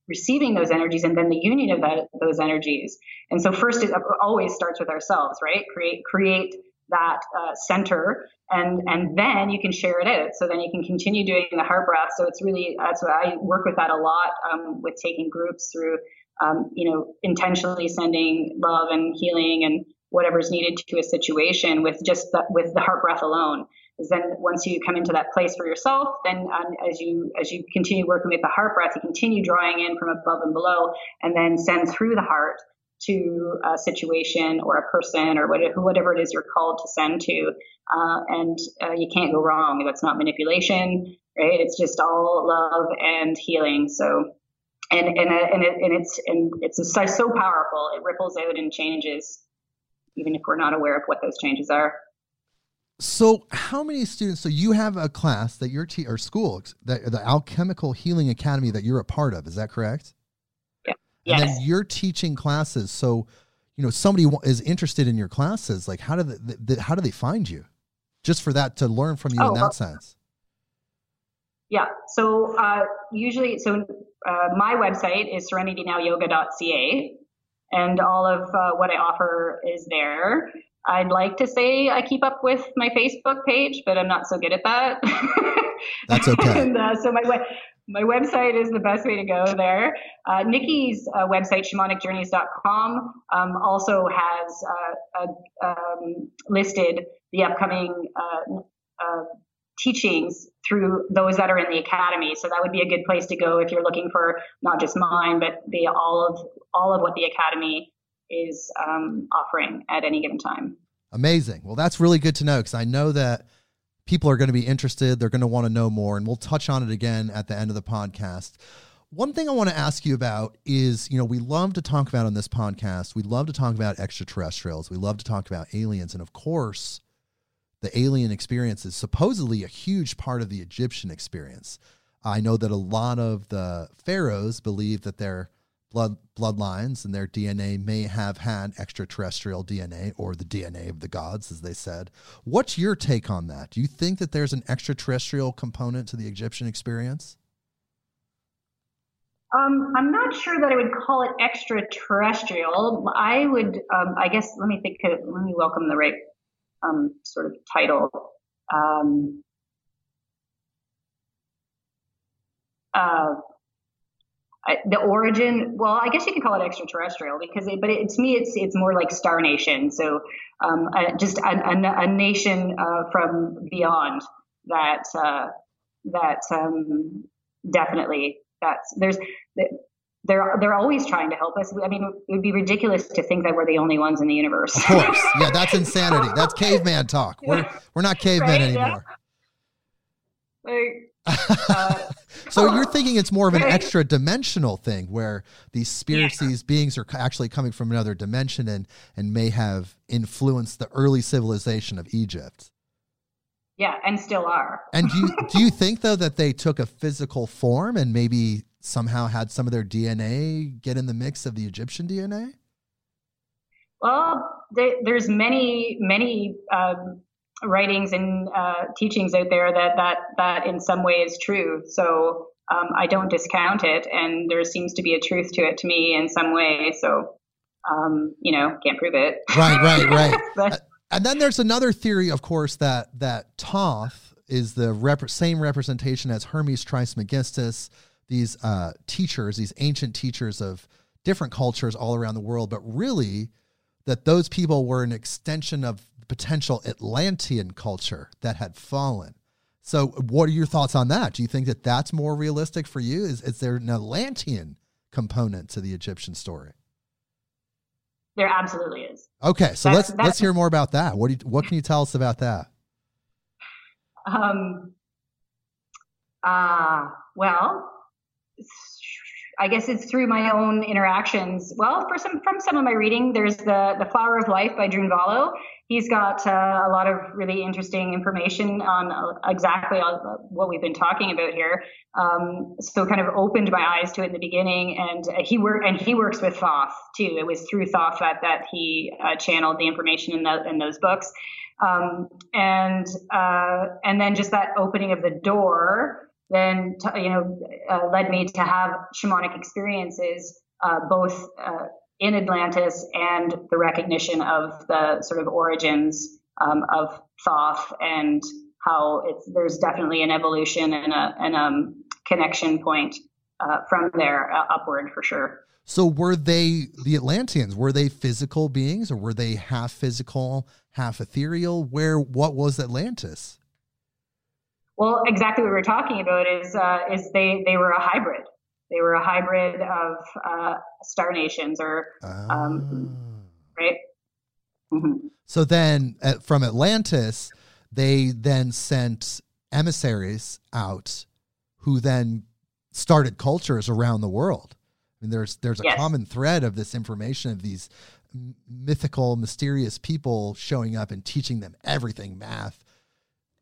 receiving those energies and then the union of that, those energies. And so first it always starts with ourselves right? Create create that uh, center and and then you can share it out. So then you can continue doing the heart breath. So it's really that's what i work with that a lot um, with taking groups through um, you know, intentionally sending love and healing and whatever's needed to a situation with just the, with the heart breath alone. Then once you come into that place for yourself, then um, as you as you continue working with the heart breath, you continue drawing in from above and below, and then send through the heart to a situation or a person or whatever, whatever it is you're called to send to. Uh, and uh, you can't go wrong. That's not manipulation, right? It's just all love and healing. So and and uh, and, it, and it's and it's so, so powerful. It ripples out and changes, even if we're not aware of what those changes are. So, how many students? So, you have a class that your te- or school, that the Alchemical Healing Academy that you're a part of. Is that correct? Yeah. And yes. then you're teaching classes. So, you know, somebody is interested in your classes. Like, how do they, how do they find you? just for that to learn from you oh, in that well, sense. Yeah. So uh, usually, so uh, my website is serenitynowyoga.ca, and all of uh, what I offer is there. I'd like to say I keep up with my Facebook page, but I'm not so good at that. (laughs) That's okay. and, uh, so my my website is the best way to go there. Uh, Nicki's uh, website, shamanicjourneys.com, um, also has uh, um, listed the upcoming uh, uh, teachings through those that are in the academy. So that would be a good place to go if you're looking for not just mine, but the all of all of what the academy is um, offering at any given time. Amazing. Well, that's really good to know because I know that people are going to be interested. They're going to want to know more, and we'll touch on it again at the end of the podcast. One thing I want to ask you about is, you know, we love to talk about on this podcast. We love to talk about extraterrestrials. We love to talk about aliens, and of course, the alien experience is supposedly a huge part of the Egyptian experience. I know that a lot of the pharaohs believe that their blood bloodlines and their DNA may have had extraterrestrial DNA or the DNA of the gods, as they said. What's your take on that? Do you think that there's an extraterrestrial component to the Egyptian experience? Um, I'm not sure that I would call it extraterrestrial. I would, um, I guess, let me think. Let me welcome the right um, sort of title. Um, uh, I, the origin, well, I guess you could call it extraterrestrial because, it, but it, to me, it's it's more like Star Nation. So um, just a, a, a nation uh, from beyond that uh, that um, definitely that's there's they're they're always trying to help us. I mean, it would be ridiculous to think that we're the only ones in the universe. Of course, yeah, that's insanity. That's (laughs) caveman talk. We're we're not cavemen right? anymore. Yeah. Like, (laughs) uh, so you're thinking it's more of an extra dimensional thing where these spirits, yeah. these beings are actually coming from another dimension and and may have influenced the early civilization of Egypt. Yeah, and still are. and do you, (laughs) do you think though that they took a physical form and maybe somehow had some of their DNA get in the mix of the Egyptian DNA? Well, they, there's many, many um, writings and uh, teachings out there that that that in some way is true. So um, I don't discount it, and there seems to be a truth to it to me in some way. So um, you know, can't prove it. Right, right, right. (laughs) but, and then there's another theory, of course, that that Thoth is the rep- same representation as Hermes Trismegistus these uh, teachers, these ancient teachers of different cultures all around the world, but really that those people were an extension of potential Atlantean culture that had fallen. So, what are your thoughts on that? Do you think that that's more realistic for you? Is, is there an Atlantean component to the Egyptian story? There absolutely is. Okay, so that's, let's that's, let's hear more about that. What do you, what can you tell us about that? Um. Uh, well, I guess it's through my own interactions. Well, for some from some of my reading, there's the the Flower of Life by Drunvalo. Vallow. He's got uh, a lot of really interesting information on uh, exactly what we've been talking about here. Um, so kind of opened my eyes to it in the beginning, and uh, he and he works with Thoth too. It was through Thoth that that he uh, channeled the information in, in those books. Um, and uh, and then just that opening of the door then you know uh, led me to have shamanic experiences uh, both uh, in Atlantis and the recognition of the sort of origins um, of Thoth and how it's there's definitely an evolution and a and um, connection point uh, from there uh, upward for sure. So were they the Atlanteans? Were they physical beings, or were they half physical, half ethereal? Where what was Atlantis? Well, exactly what we're talking about is uh, is they they were a hybrid. They were a hybrid of uh, star nations, or um, ah. right. Mm-hmm. So then, uh, from Atlantis, they then sent emissaries out, who then started cultures around the world. I mean, there's there's a yes. common thread of this information of these mythical, mysterious people showing up and teaching them everything: math,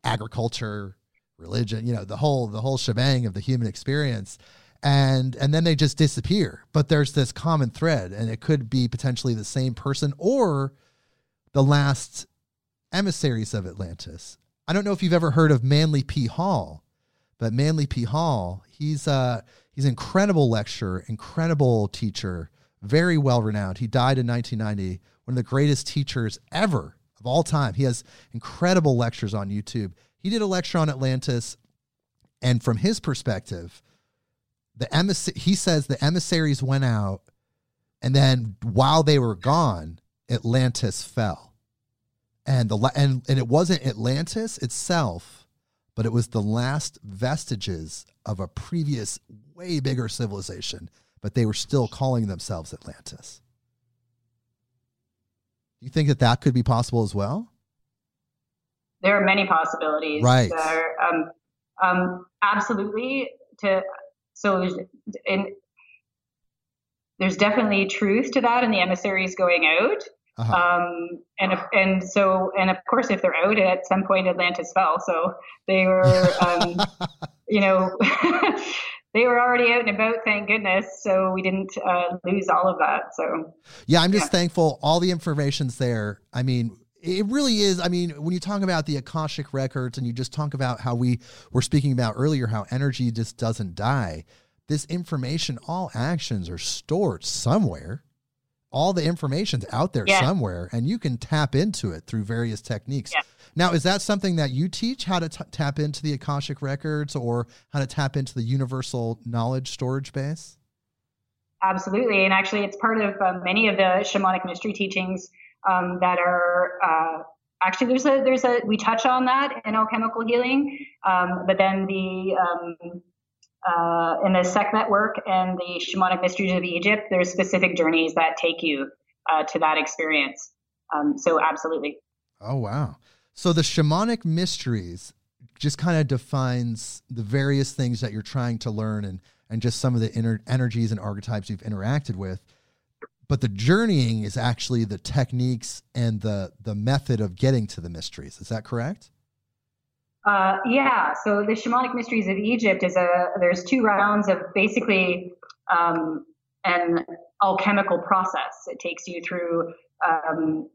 agriculture, religion, you know, the whole the whole shebang of the human experience. And and then they just disappear. But there's this common thread, and it could be potentially the same person or the last emissaries of Atlantis. I don't know if you've ever heard of Manly P. Hall, but Manly P. Hall, he's uh he's an incredible lecturer, incredible teacher, very well renowned. He died in 1990, one of the greatest teachers ever of all time. He has incredible lectures on YouTube. He did a lecture on Atlantis, and from his perspective, the emissary, he says the emissaries went out, and then while they were gone, Atlantis fell and the and and it wasn't Atlantis itself, but it was the last vestiges of a previous way bigger civilization, but they were still calling themselves Atlantis. Do you think that that could be possible as well? There are many possibilities. Right. There, um, um, absolutely. To so there's in, there's definitely truth to that, and the emissaries going out. Uh-huh. Um, and and so and of course, if they're out at some point, Atlantis fell. So they were, um, (laughs) you know, (laughs) they were already out and about. Thank goodness. So we didn't uh, lose all of that. So yeah, I'm just yeah. thankful. All the information's there. I mean, it really is. I mean, when you talk about the Akashic records and you just talk about how we were speaking about earlier, how energy just doesn't die. This information, all actions are stored somewhere all the information's out there yeah. somewhere and you can tap into it through various techniques. Yeah. Now, is that something that you teach how to t- tap into the Akashic records or how to tap into the universal knowledge storage base? Absolutely. And actually, it's part of uh, many of the shamanic mystery teachings um, that are uh, actually there's a there's a we touch on that in alchemical healing um, but then the um, uh, in the Sekhmet work and the shamanic mysteries of Egypt, there's specific journeys that take you uh, to that experience. Um, so absolutely. Oh wow! So the shamanic mysteries just kind of defines the various things that you're trying to learn and and just some of the inner energies and archetypes you've interacted with. But the journeying is actually the techniques and the the method of getting to the mysteries. Is that correct? Uh, yeah, so the shamanic mysteries of Egypt is a there's two rounds of basically um, an alchemical process. It takes you through um,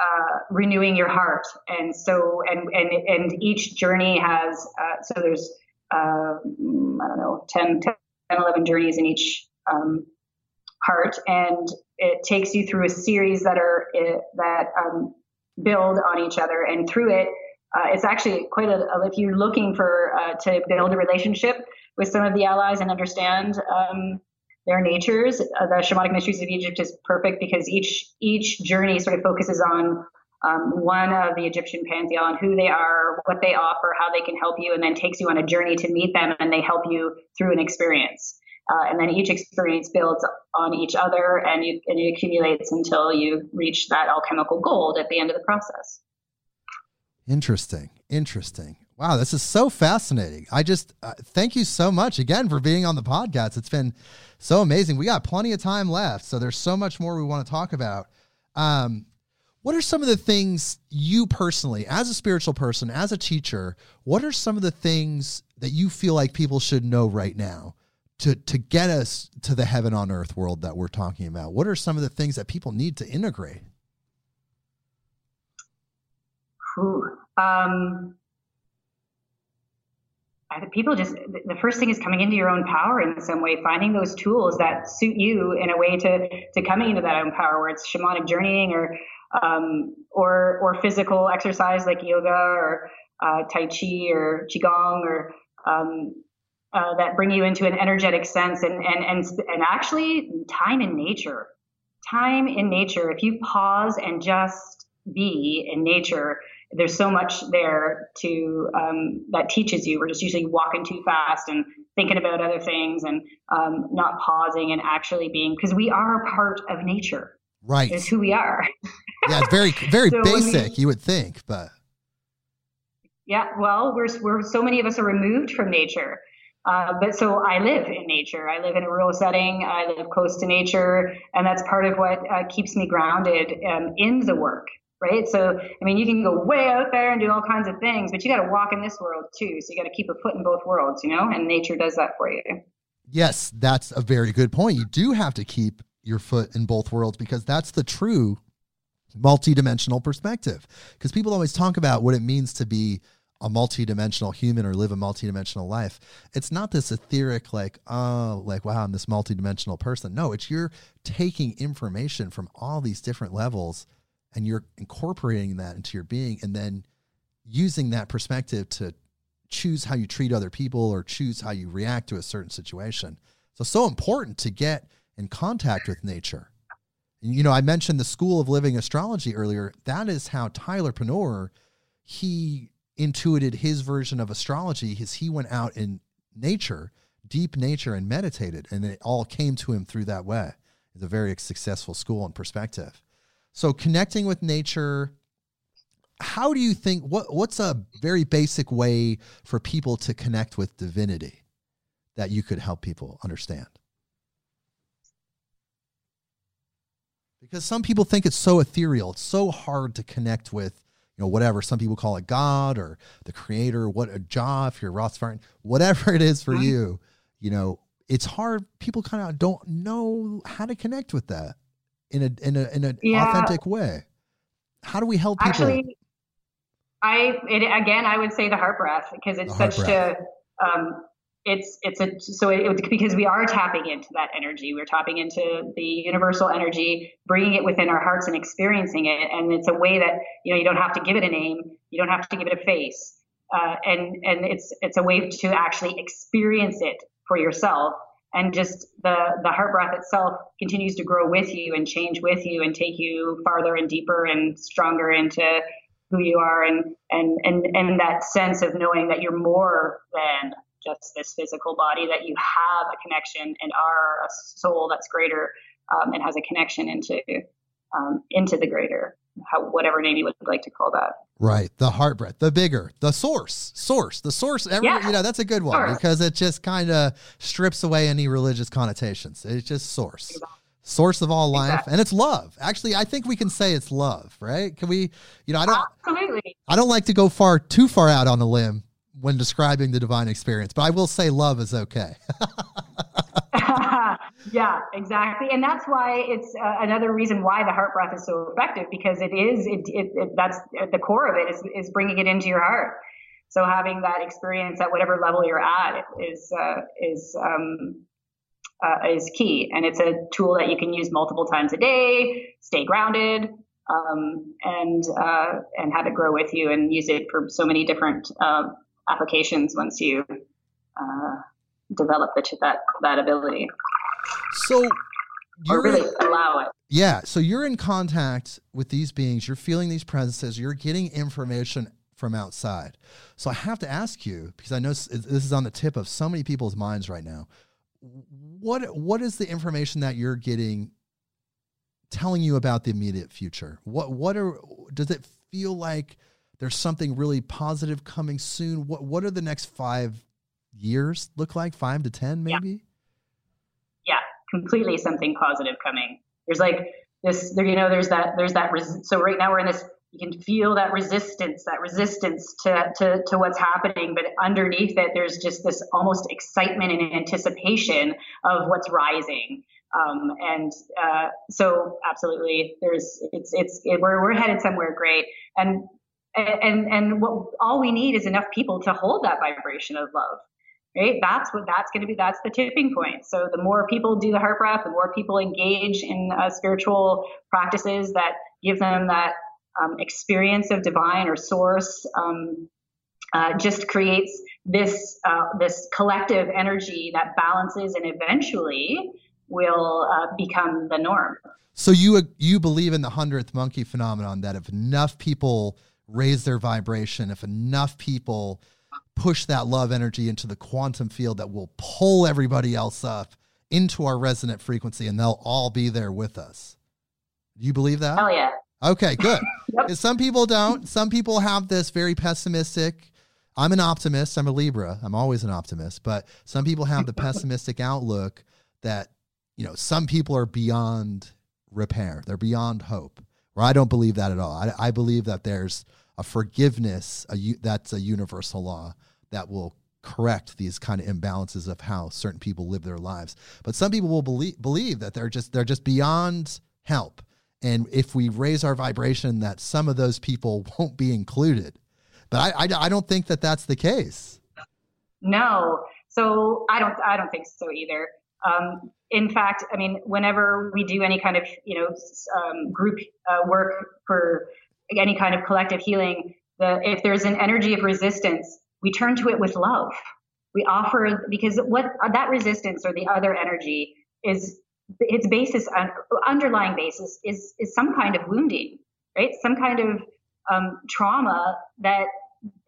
uh, renewing your heart, and so and and and each journey has uh, so there's uh, I don't know 10, 10, 11 journeys in each um, heart, and it takes you through a series that are uh, that um, build on each other, and through it uh, it's actually quite a, if you're looking for uh, to build a relationship with some of the allies and understand um, their natures, uh, the shamanic mysteries of Egypt is perfect because each each journey sort of focuses on um, one of the Egyptian pantheon, who they are, what they offer, how they can help you, and then takes you on a journey to meet them, and they help you through an experience. Uh, and then each experience builds on each other, and, you, and it accumulates until you reach that alchemical gold at the end of the process. Interesting. Interesting. Wow, this is so fascinating. I just uh, thank you so much again for being on the podcast. It's been so amazing. We got plenty of time left, so there's so much more we want to talk about. Um, what are some of the things you personally, as a spiritual person, as a teacher, what are some of the things that you feel like people should know right now to to get us to the heaven on earth world that we're talking about? What are some of the things that people need to integrate? Um, people just the first thing is coming into your own power in some way, finding those tools that suit you in a way to to coming into that own power, where it's shamanic journeying or um, or or physical exercise like yoga or uh, tai chi or qigong or um, uh, that bring you into an energetic sense and and and and actually time in nature, time in nature. If you pause and just be in nature there's so much there to um, that teaches you. We're just usually walking too fast and thinking about other things and um, not pausing and actually being because we are a part of nature. Right, is who we are. (laughs) yeah, very very so basic. We, you would think, but yeah, well, we're we're so many of us are removed from nature. Uh, but so I live in nature. I live in a rural setting. I live close to nature, and that's part of what uh, keeps me grounded um, in the work right? So, I mean, you can go way out there and do all kinds of things, but you got to walk in this world too. So you got to keep a foot in both worlds, you know, and nature does that for you. Yes, that's a very good point. You do have to keep your foot in both worlds because that's the true multidimensional perspective. Because people always talk about what it means to be a multidimensional human or live a multidimensional life. It's not this etheric, like, oh, like, wow, I'm this multidimensional person. No, it's you're taking information from all these different levels and you're incorporating that into your being and then using that perspective to choose how you treat other people or choose how you react to a certain situation. So, so important to get in contact with nature. You know, I mentioned the School of Living Astrology earlier. That is how Tyler Pennor, he intuited his version of astrology is he went out in nature, deep nature, and meditated, and it all came to him through that way. It's a very successful school and perspective. So connecting with nature, how do you think what what's a very basic way for people to connect with divinity that you could help people understand? Because some people think it's so ethereal, it's so hard to connect with you know, whatever. Some people call it God or the creator, what a job if you're Rastafarian, whatever (laughs) it is for mm-hmm. you, you know, it's hard. People kind of don't know how to connect with that in a in a in an yeah. authentic way. How do we help people? Actually, I it, again, I would say the heart breath because it's such a um, it's it's a so it, because we are tapping into that energy. We're tapping into the universal energy bringing it within our hearts and experiencing it. And it's a way that you know you don't have to give it a name. You don't have to give it a face. Uh, and and it's it's a way to actually experience it for yourself. And just the the heart breath itself continues to grow with you and change with you and take you farther and deeper and stronger into who you are. And and and and that sense of knowing that you're more than just this physical body, that you have a connection and are a soul that's greater um, and has a connection into um, into the greater, how, whatever name you would like to call that. Right, the heart breath, the bigger, the source, source, the source. Every, yeah. you know, that's a good one source. because it just kind of strips away any religious connotations. It's just source. Exactly source of all life exactly. and it's love actually i think we can say it's love right can we you know i don't absolutely i don't like to go far too far out on the limb when describing the divine experience, but I will say love is okay. (laughs) (laughs) yeah, exactly, and that's why it's uh, another reason why the heart breath is so effective because it is it, it, it that's the core of it is is bringing it into your heart. So having that experience at whatever level you're at is uh, is um, uh, is key, and it's a tool that you can use multiple times a day. Stay grounded, um, and uh, and have it grow with you, and use it for so many different uh, applications once you uh, develop the, that that ability. So or really allow it. Yeah. So you're in contact with these beings. You're feeling these presences. You're getting information from outside. So I have to ask you because I know this is on the tip of so many people's minds right now. What what is the information that you're getting telling you about the immediate future? What what are does it feel like there's something really positive coming soon. What what are the next five years look like? Five to ten, maybe. Yeah, yeah completely something positive coming. There's like this. There, you know, there's that. There's that. Res- so right now we're in this. You can feel that resistance, that resistance to, to, to what's happening, but underneath it, there's just this almost excitement and anticipation of what's rising. Um, and uh, so, absolutely, there's it's it's it, we're we're headed somewhere great. And and and what all we need is enough people to hold that vibration of love right? That's what that's going to be that's the tipping point. So the more people do the heart breath the more people engage in uh, spiritual practices that give them that um, experience of divine or source um, uh, just creates this uh, this collective energy that balances and eventually will uh, become the norm. So you you believe in the hundredth monkey phenomenon that if enough people raise their vibration, if enough people push that love energy into the quantum field that will pull everybody else up into our resonant frequency and they'll all be there with us. Do you believe that? Oh yeah. Okay, good. (laughs) yep. Some people don't. Some people have this very pessimistic. I'm an optimist. I'm a Libra. I'm always an optimist. But some people have the (laughs) pessimistic outlook that, you know, some people are beyond repair. They're beyond hope. I don't believe that at all. I, I believe that there's a forgiveness a, that's a universal law that will correct these kind of imbalances of how certain people live their lives. But some people will believe believe that they're just they're just beyond help. And if we raise our vibration that some of those people (laughs) won't be included. but I, I, I don't think that that's the case. No, so I don't I don't think so either. Um, in fact, I mean, whenever we do any kind of you know um, group uh, work for any kind of collective healing, the, if there's an energy of resistance, we turn to it with love. We offer because what that resistance or the other energy is its basis underlying basis is is some kind of wounding, right? Some kind of um, trauma that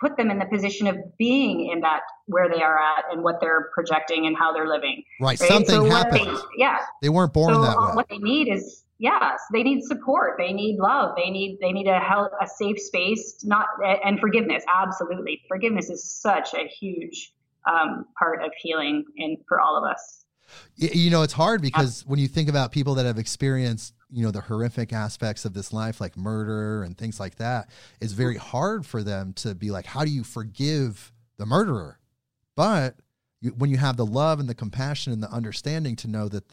put them in the position of being in that where they are at and what they're projecting and how they're living. Right. right? Something so happened. They, yeah. They weren't born so that way. What they need is yes, they need support. They need love. They need they need a help, a safe space, not and forgiveness. Absolutely, forgiveness is such a huge um, part of healing and for all of us. You know, it's hard because when you think about people that have experienced you know the horrific aspects of this life like murder and things like that it's very hard for them to be like how do you forgive the murderer but you, when you have the love and the compassion and the understanding to know that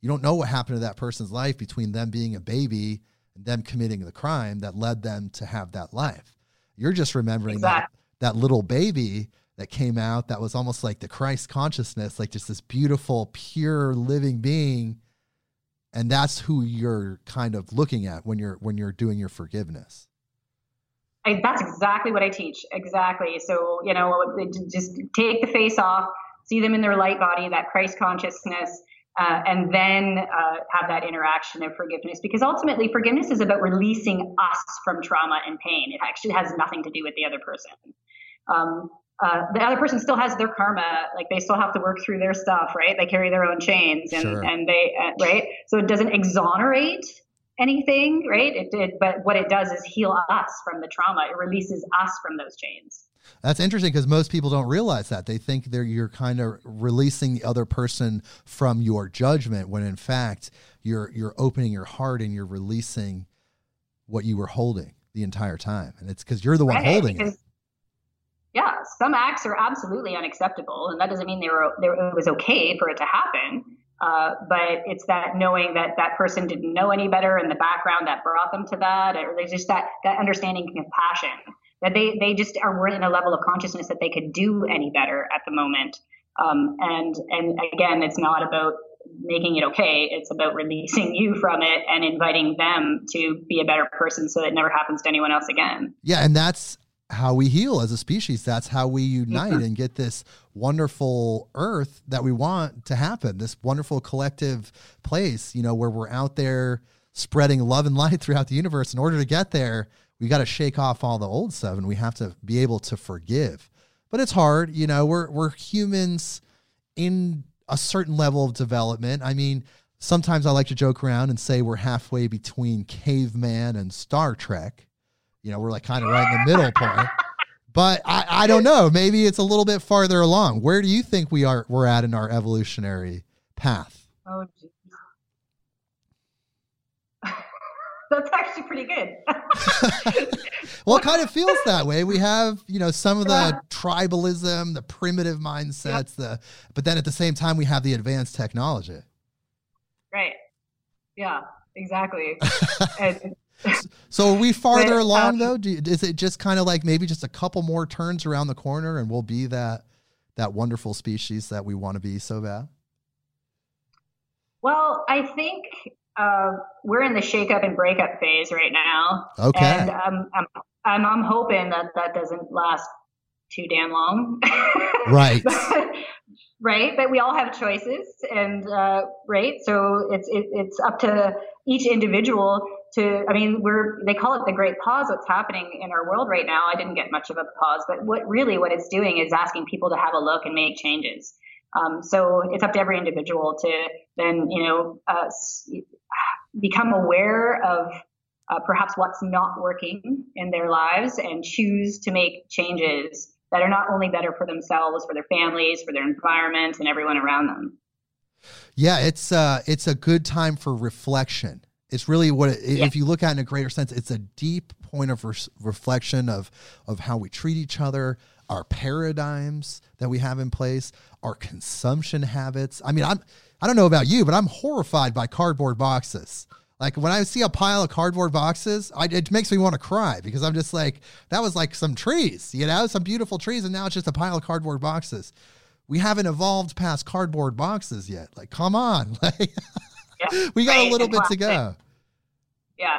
you don't know what happened to that person's life between them being a baby and them committing the crime that led them to have that life you're just remembering exactly. that that little baby that came out that was almost like the christ consciousness like just this beautiful pure living being and that's who you're kind of looking at when you're when you're doing your forgiveness. I, that's exactly what i teach. Exactly. So you know just take the face off see them in their light body that christ consciousness uh, and then uh, have that interaction of forgiveness. Because ultimately forgiveness is about releasing us from trauma and pain. It actually has nothing to do with the other person. Um, uh, the other person still has their karma like they still have to work through their stuff right? They carry their own chains and sure. and they uh, right? So it doesn't exonerate anything right? It did but what it does is heal us from the trauma. It releases us from those chains. That's interesting because most people don't realize that. They think they're you're kind of releasing the other person from your judgment when in fact you're you're opening your heart and you're releasing what you were holding the entire time. And it's because you're the one right, holding it yeah, some acts are absolutely unacceptable, and that doesn't mean they were, they were it was okay for it to happen. Uh, but it's that knowing that that person didn't know any better in the background that brought them to that, or there's just that that understanding and compassion that they they just are weren't in a level of consciousness that they could do any better at the moment. Um, and and again, it's not about making it okay. It's about releasing you from it and inviting them to be a better person so that it never happens to anyone else again. Yeah, and that's how we heal as a species. That's how we unite mm-hmm. and get this wonderful earth that we want to happen, this wonderful collective place, you know, where we're out there spreading love and light (laughs) throughout the universe. In order to get there, we got to shake off all the old stuff and we have to be able to forgive. But it's hard, you know, we're we're humans in a certain level of development. I mean, sometimes I like to joke around and say we're halfway between caveman and Star Trek you know, we're like kind of right in the middle point. But I, I don't know. Maybe it's a little bit farther along. Where do you think we are we're at in our evolutionary path? Oh geez. (laughs) That's actually pretty good. (laughs) well, it kind of (laughs) feels that way. We have, you know, some of the tribalism, the primitive mindsets, the but then at the same time we have the advanced technology. Right. Yeah, exactly. and so are we farther but, along um, though? You, is it just kind of like maybe just a couple more turns around the corner and we'll be that that wonderful species that we want to be so bad? Well, I think uh, we're in the shake-up and breakup phase right now. Okay. And um, I'm, I'm, I'm hoping that that doesn't last too damn long. Right. (laughs) right. But we all have choices, and uh, right. So it's it, it's up to each individual to, I mean, we're, they call it the great pause, what's happening in our world right now. I didn't get much of a pause, but what really what it's doing is asking people to have a look and make changes. Um, so it's up to every individual to then, you know, uh, become aware of uh, perhaps what's not working in their lives and choose to make changes that are not only better for themselves, for their families, for their environment, and everyone around them. Yeah, it's uh, it's a good time for reflection it's really what it, yeah. if you look at it in a greater sense, it's a deep point of re- reflection of of how we treat each other, our paradigms that we have in place, our consumption habits. I mean, I'm I don't know about you, but I'm horrified by cardboard boxes. Like when I see a pile of cardboard boxes, I, it makes me want to cry because I'm just like, that was like some trees, you know, some beautiful trees, and now it's just a pile of cardboard boxes. We haven't evolved past cardboard boxes yet. Like, come on, (laughs) like, yeah, we got right, a little bit to go. Yeah,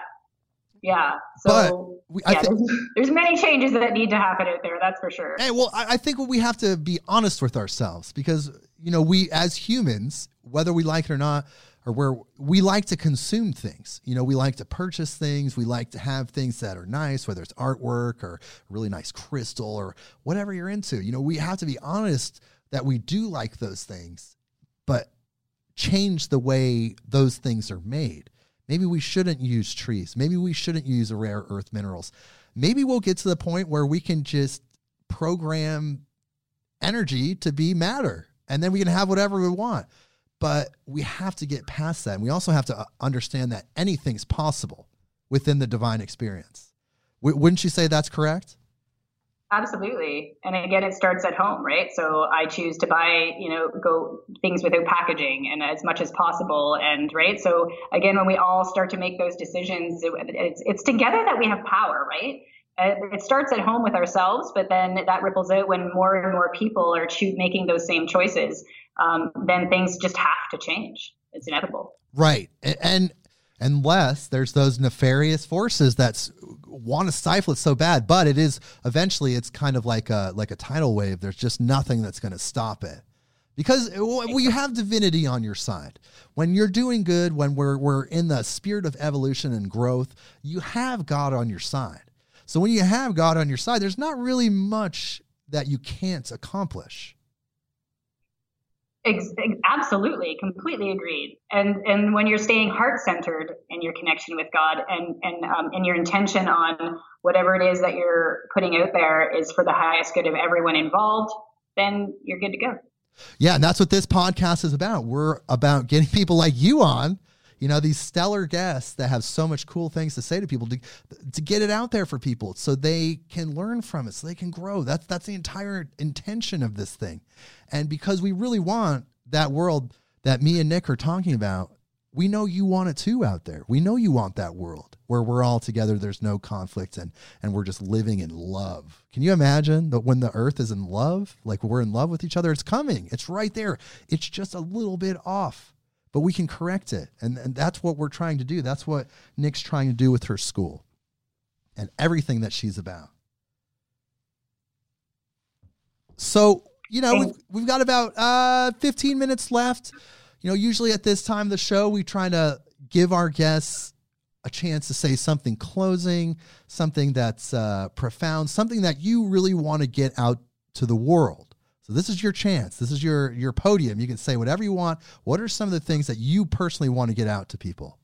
yeah. So we, yeah, th- there's, there's, many changes that need to happen out there. That's for sure. Hey, well, I, I think we have to be honest with ourselves because you know we as humans, whether we like it or not, or where we like to consume things. You know, we like to purchase things. We like to have things that are nice, whether it's artwork or really nice crystal or whatever you're into. You know, we have to be honest that we do like those things, but change the way those things are made. Maybe we shouldn't use trees. Maybe we shouldn't use rare earth minerals. Maybe we'll get to the point where we can just program energy to be matter and then we can have whatever we want. But we have to get past that. And we also have to uh, understand that anything's possible within the divine experience. W- wouldn't you say that's correct? Absolutely. And again, it starts at home, right? So I choose to buy, you know, go things without packaging and as much as possible. And right. So again, when we all start to make those decisions, it, it's, it's together that we have power, right? It starts at home with ourselves, but then that ripples out when more and more people are cho- making those same choices. Um, then things just have to change. It's inevitable. Right. And unless there's those nefarious forces that want to stifle it so bad but it is eventually it's kind of like a like a tidal wave. There's just nothing that's going to stop it. Because uh, well, you have divinity on your side. When you're doing good when we're we're in the spirit of evolution and growth you have god on your side. So when you have god on your side there's not really much that you can't accomplish Ex- absolutely, completely agreed. And and when you're staying heart centered in your connection with God and and um, and your intention on whatever it is that you're putting out there is for the highest good of everyone involved, then you're good to go. Yeah, and that's what this podcast is about. We're about getting people like you on you know these stellar guests that have so much cool things to say to people to, to get it out there for people so they can learn from it so they can grow. That's that's the entire intention of this thing. And because we really want that world that me and nick are talking about we know you want it too out there. We know you want that world where we're all together there's no conflict and and we're just living in love. Can you imagine that when the earth is in love like we're in love with each other it's coming. It's right there. It's just a little bit off but we can correct it. And, and that's what we're trying to do. That's what Nick's trying to do with her school and everything that she's about. So, you know, we've, we've got about uh, 15 minutes left. You know, usually at this time of the show, we try to give our guests a chance to say something closing, something that's uh, profound, something that you really want to get out to the world. So this is your chance. This is your your podium. You can say whatever you want. What are some of the things that you personally want to get out to people?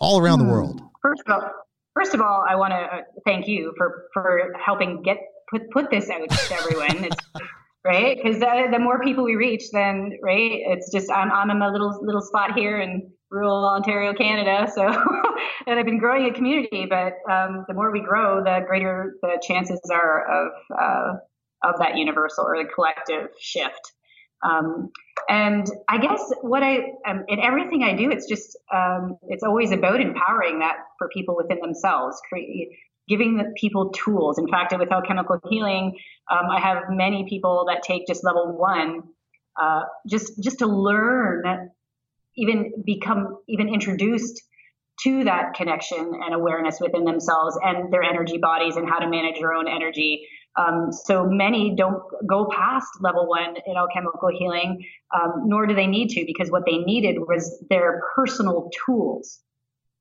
All around hmm. the world. First of all, first of all, I want to uh, thank you for for helping get put put this out to everyone. It's, (laughs) right? Because the, the more people we reach, then right, it's just I'm I'm in a little little spot here and rural Ontario, Canada. So, (laughs) and I've been growing a community, but um, the more we grow, the greater the chances are of uh, of that universal or the collective shift. Um, and I guess what I um, in everything I do, it's just um, it's always about empowering that for people within themselves, create, giving the people tools. In fact, with alchemical healing, um, I have many people that take just level one. Uh, just just to learn even become even introduced to that connection and awareness within themselves and their energy bodies and how to manage their own energy. Um, so many don't go past level one in alchemical healing, um, nor do they need to, because what they needed was their personal tools,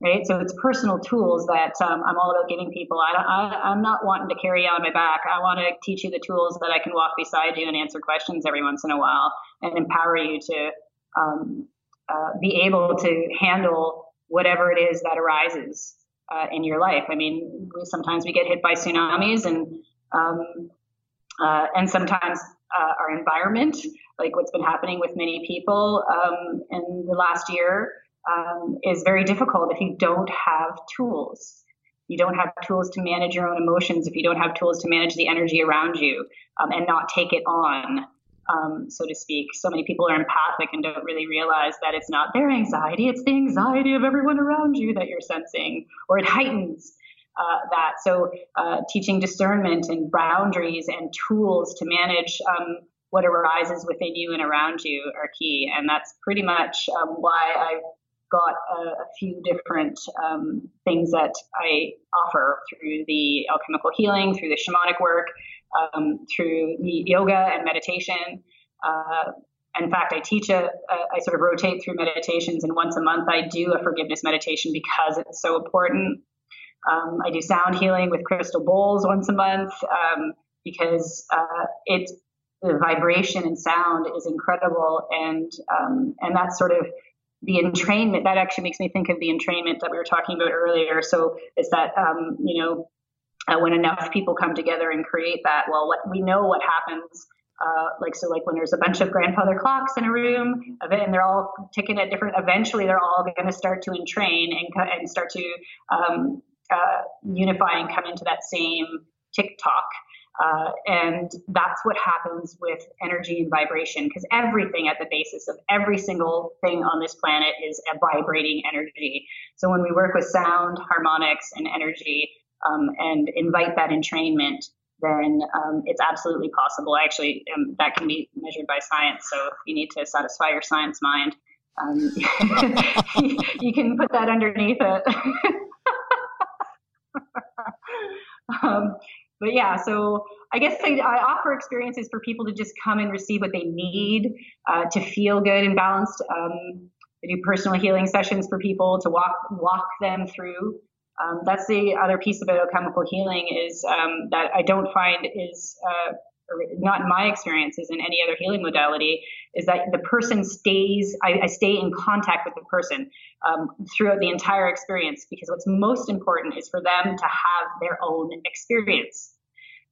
right? So it's personal tools that um, I'm all about giving people. I, I'm not wanting to carry on my back. I want to teach you the tools that I can walk beside you and answer questions every once in a while and empower you to um, uh, be able to handle whatever it is that arises uh, in your life. I mean, sometimes we get hit by tsunamis, and um, uh, and sometimes uh, our environment, like what's been happening with many people um, in the last year, um, is very difficult if you don't have tools. You don't have tools to manage your own emotions. If you don't have tools to manage the energy around you um, and not take it on um, so to speak. So many people are empathic and don't really realize that it's not their anxiety, it's the anxiety of everyone around you that you're sensing, or it heightens uh, that. So, uh, teaching discernment and boundaries and tools to manage um, what arises within you and around you are key. And that's pretty much um, why I've got a, a few different um, things that I offer through the alchemical healing, through the shamanic work, um, through yoga and meditation. Uh, in fact, I teach a, a, I sort of rotate through meditations, and once a month I do a forgiveness meditation because it's so important. Um, I do sound healing with crystal bowls once a month um, because uh, it the vibration and sound is incredible, and um, and that's sort of the entrainment. That actually makes me think of the entrainment that we were talking about earlier. So it's that um, you know uh, when enough people come together and create that. Well, what we know what happens. Uh, like so, like when there's a bunch of grandfather clocks in a room, and they're all ticking at different. Eventually, they're all going to start to entrain and and start to um, uh, unify and come into that same tick-tock. Uh, and that's what happens with energy and vibration because everything at the basis of every single thing on this planet is a vibrating energy. So when we work with sound, harmonics, and energy um, and invite that entrainment, then um, it's absolutely possible. Actually, um, that can be measured by science. So if you need to satisfy your science mind, um, (laughs) you can put that underneath it. (laughs) um, but yeah, so I guess I, I, offer experiences for people to just come and receive what they need uh, to feel good and balanced. Um, I do personal healing sessions for people to walk walk them through. Um, that's the other piece about alchemical healing is um, that I don't find is uh, not in my experiences in any other healing modality is that the person stays I, I stay in contact with the person um, throughout the entire experience because what's most important is for them to have their own experience.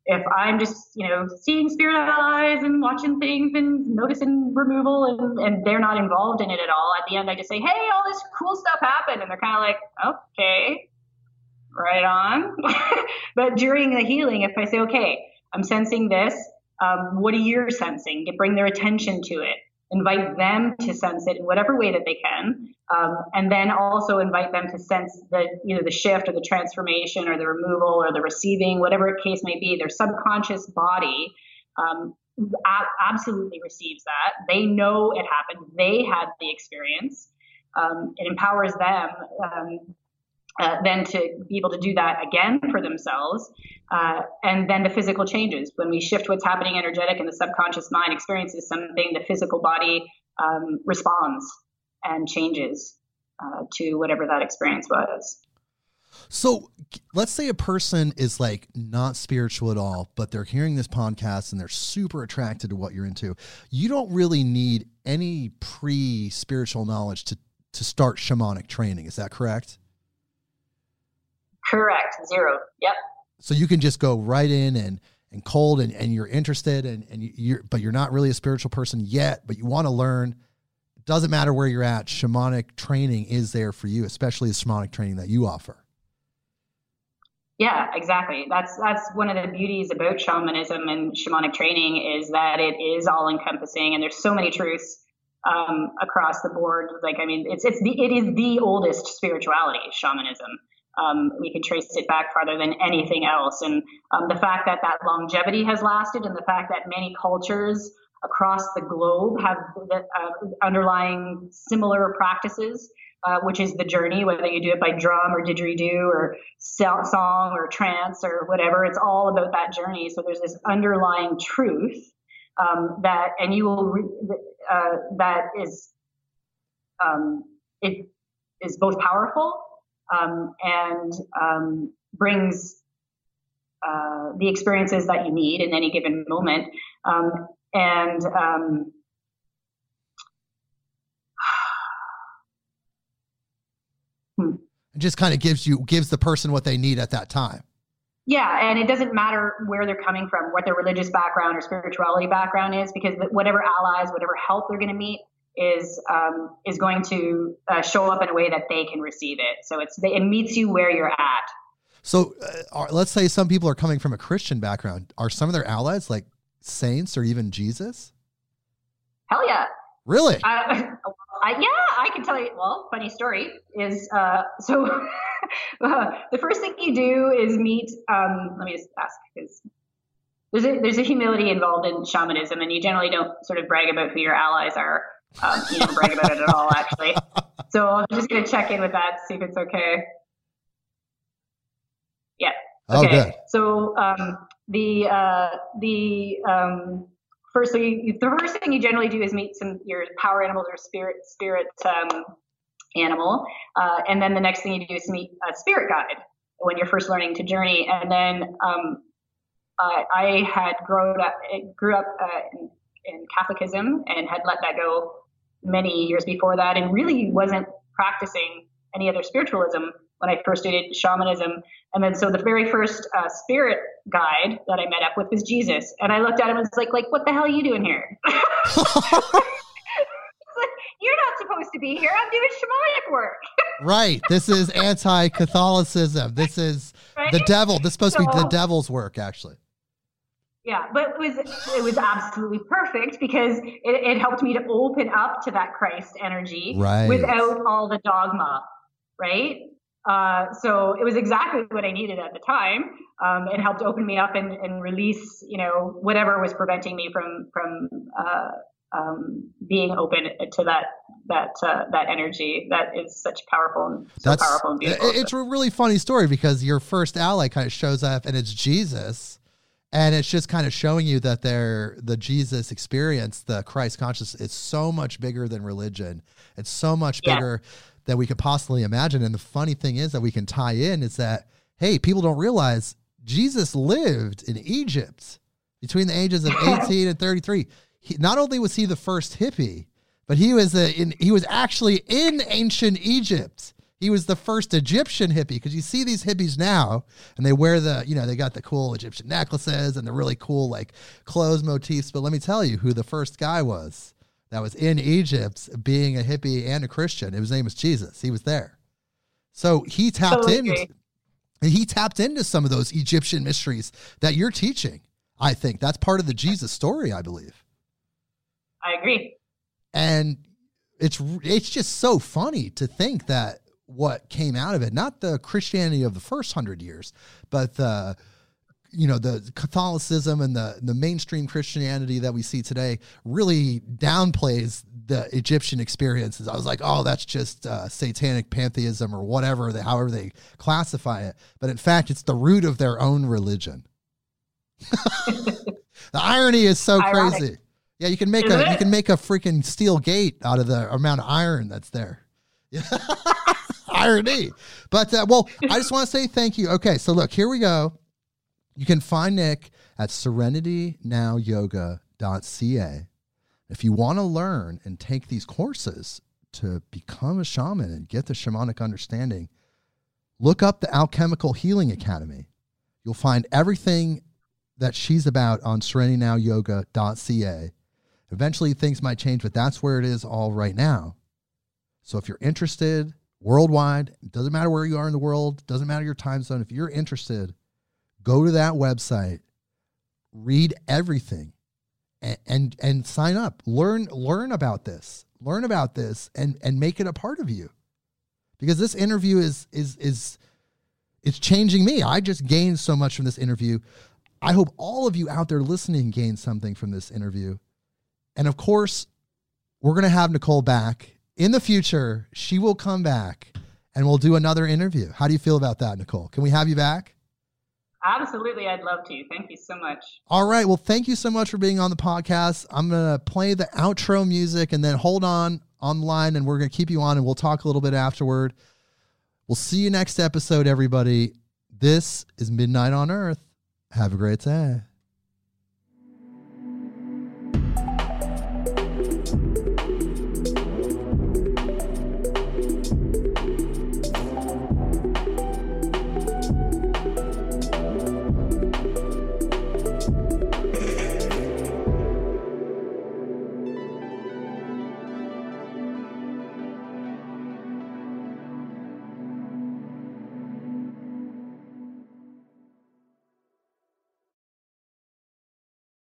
If i'm just you know seeing spirit eyes and watching things and noticing removal and, and they're not involved in it at all at the end i just say hey all this cool stuff happened and they're kind of like okay right on (laughs) but during the healing if i say okay I'm sensing this. Um, what are you sensing? Bring their attention to it. Invite them to sense it in whatever way that they can, um, and then also invite them to sense the either the shift or the transformation or the removal or the receiving, whatever case may be. Their subconscious body um, absolutely receives that. They know it happened. They had the experience. Um, it empowers them um, uh, then to be able to do that again for themselves. Uh, and then the physical changes. When we shift what's happening energetic and the subconscious mind experiences something, the physical body um, responds and changes uh, to whatever that experience was. So let's say a person is like not spiritual at all, but they're hearing this podcast and they're super attracted to what you're into. You don't really need any pre spiritual knowledge to, to start shamanic training. Is that correct? Correct. Zero. Yep. So you can just go right in and and cold and, and you're interested and, and you're but you're not really a spiritual person yet, but you want to learn. It doesn't matter where you're at, shamanic training is there for you, especially the shamanic training that you offer. Yeah, exactly. That's that's one of the beauties about shamanism and shamanic training is that it is all encompassing and there's so many truths um, across the board. Like I mean, it's it's the it is the oldest spirituality, shamanism um, we can trace it back farther than anything else. And um, the fact that that longevity has lasted, and the fact that many cultures across the globe have uh, underlying similar practices, uh, which is the journey, whether you do it by drum or didgeridoo or song or trance or whatever, it's all about that journey. So there's this underlying truth um, that, and you will, re- uh, that is, um, it is both powerful um, and um, brings uh, the experiences that you need in any given moment. Um, and um, (sighs) hmm. it just kind of gives you gives the person what they need at that time. Yeah, and it doesn't matter where they're coming from, what their religious background or spirituality background is, because whatever allies, whatever help they're going to meet, is um, is going to uh, show up in a way that they can receive it. So it's it meets you where you're at. So uh, let's say some people are coming from a Christian background. Are some of their allies like saints or even Jesus? Hell yeah. Really? Uh, (laughs) I, yeah, I can tell you. Well, funny story is uh, so (laughs) uh, the first thing you do is meet. Um, let me just ask because there's a, there's a humility involved in shamanism, and you generally don't sort of brag about who your allies are. Um, you don't brag about it at all, actually. (laughs) So I'm just going to check in with that, see if it's okay. Yeah. Oh, Okay. So um, the uh, the um, first, so you, you- the first thing you generally do is meet some your power animals or spirit spirit um, animal, uh, and then the next thing you do is meet a spirit guide when you're first learning to journey, and then um, I, I had grown up grew up uh, in, in Catholicism and had let that go many years before that, and really wasn't practicing any other spiritualism when I first did shamanism. And then so the very first uh, spirit guide that I met up with was Jesus, and I looked at him and was like, like, what the hell are you doing here? (laughs) Like, You're not supposed to be here. I'm doing shamanic work. (laughs) right. This is anti-Catholicism. This is Right? the devil. This is supposed to be the devil's work, actually. Yeah, but it was it was absolutely perfect because it, it helped me to open up to that Christ energy Right. without all the dogma, right? Uh, so it was exactly what I needed at the time. Um, it helped open me up and, and release, you know, whatever was preventing me from from uh, um, being open to that that uh, that energy that is such powerful and so That's powerful and beautiful. it- it's a really funny story because your first ally kind of shows up and it's Jesus. And it's just kind of showing you that they're the Jesus experience, the Christ consciousness, is so much bigger than religion. It's so much Yeah. bigger than we could possibly imagine. And the funny thing is that we can tie in is that, hey, people don't realize Jesus lived in Egypt between the ages of (laughs) 18 and 33. He, not only was he the first hippie, but he was a, in, he was actually in ancient Egypt. He was the first Egyptian hippie because you see these hippies now and they wear the, you know, they got the cool Egyptian necklaces and the really cool like clothes motifs. But let me tell you who the first guy was that was in Egypt being a hippie and a Christian. His name was Jesus. He was there. So he tapped Totally in. He tapped into some of those Egyptian mysteries that you're teaching. I think that's part of the Jesus story, I believe. I agree. and it's it's just so funny to think that what came out of it. Not the christianity of the first hundred years but the you know the catholicism and the the mainstream christianity that we see today really downplays the egyptian experiences. I was like oh that's just uh, satanic pantheism or whatever they however they classify it. But in fact it's the root of their own religion. (laughs) The irony is so Ironic. crazy. Yeah, you can make Isn't a you can make a freaking steel gate out of the amount of iron that's there. (laughs) Irony. But uh, well, I just want to say thank you. Okay, so look, here we go. You can find Nick at serenityNowYoga.ca. If you want to learn and take these courses to become a shaman and get the shamanic understanding, look up the Alchemical Healing Academy. You'll find everything that she's about on serenityNowYoga.ca. Eventually, things might change, but that's where it is all right now. So, if you're interested worldwide, it doesn't matter where you are in the world, doesn't matter your time zone. If you're interested, go to that website, read everything, and and, and sign up. Learn learn about this. Learn about this, and and make it a part of you, because this interview is is is it's changing me. I just gained so much from this interview. I hope all of you out there listening gain something from this interview. And of course, we're going to have Nicole back in the future. She will come back and we'll do another interview. How do you feel about that, Nicole? Can we have you back? Absolutely, I'd love to. Thank you so much. All right. Well, thank you so much for being on the podcast. I'm going to play the outro music and then hold on online and we're going to keep you on and we'll talk a little bit afterward. We'll see you next episode, everybody. This is Midnight on Earth. Have a great day.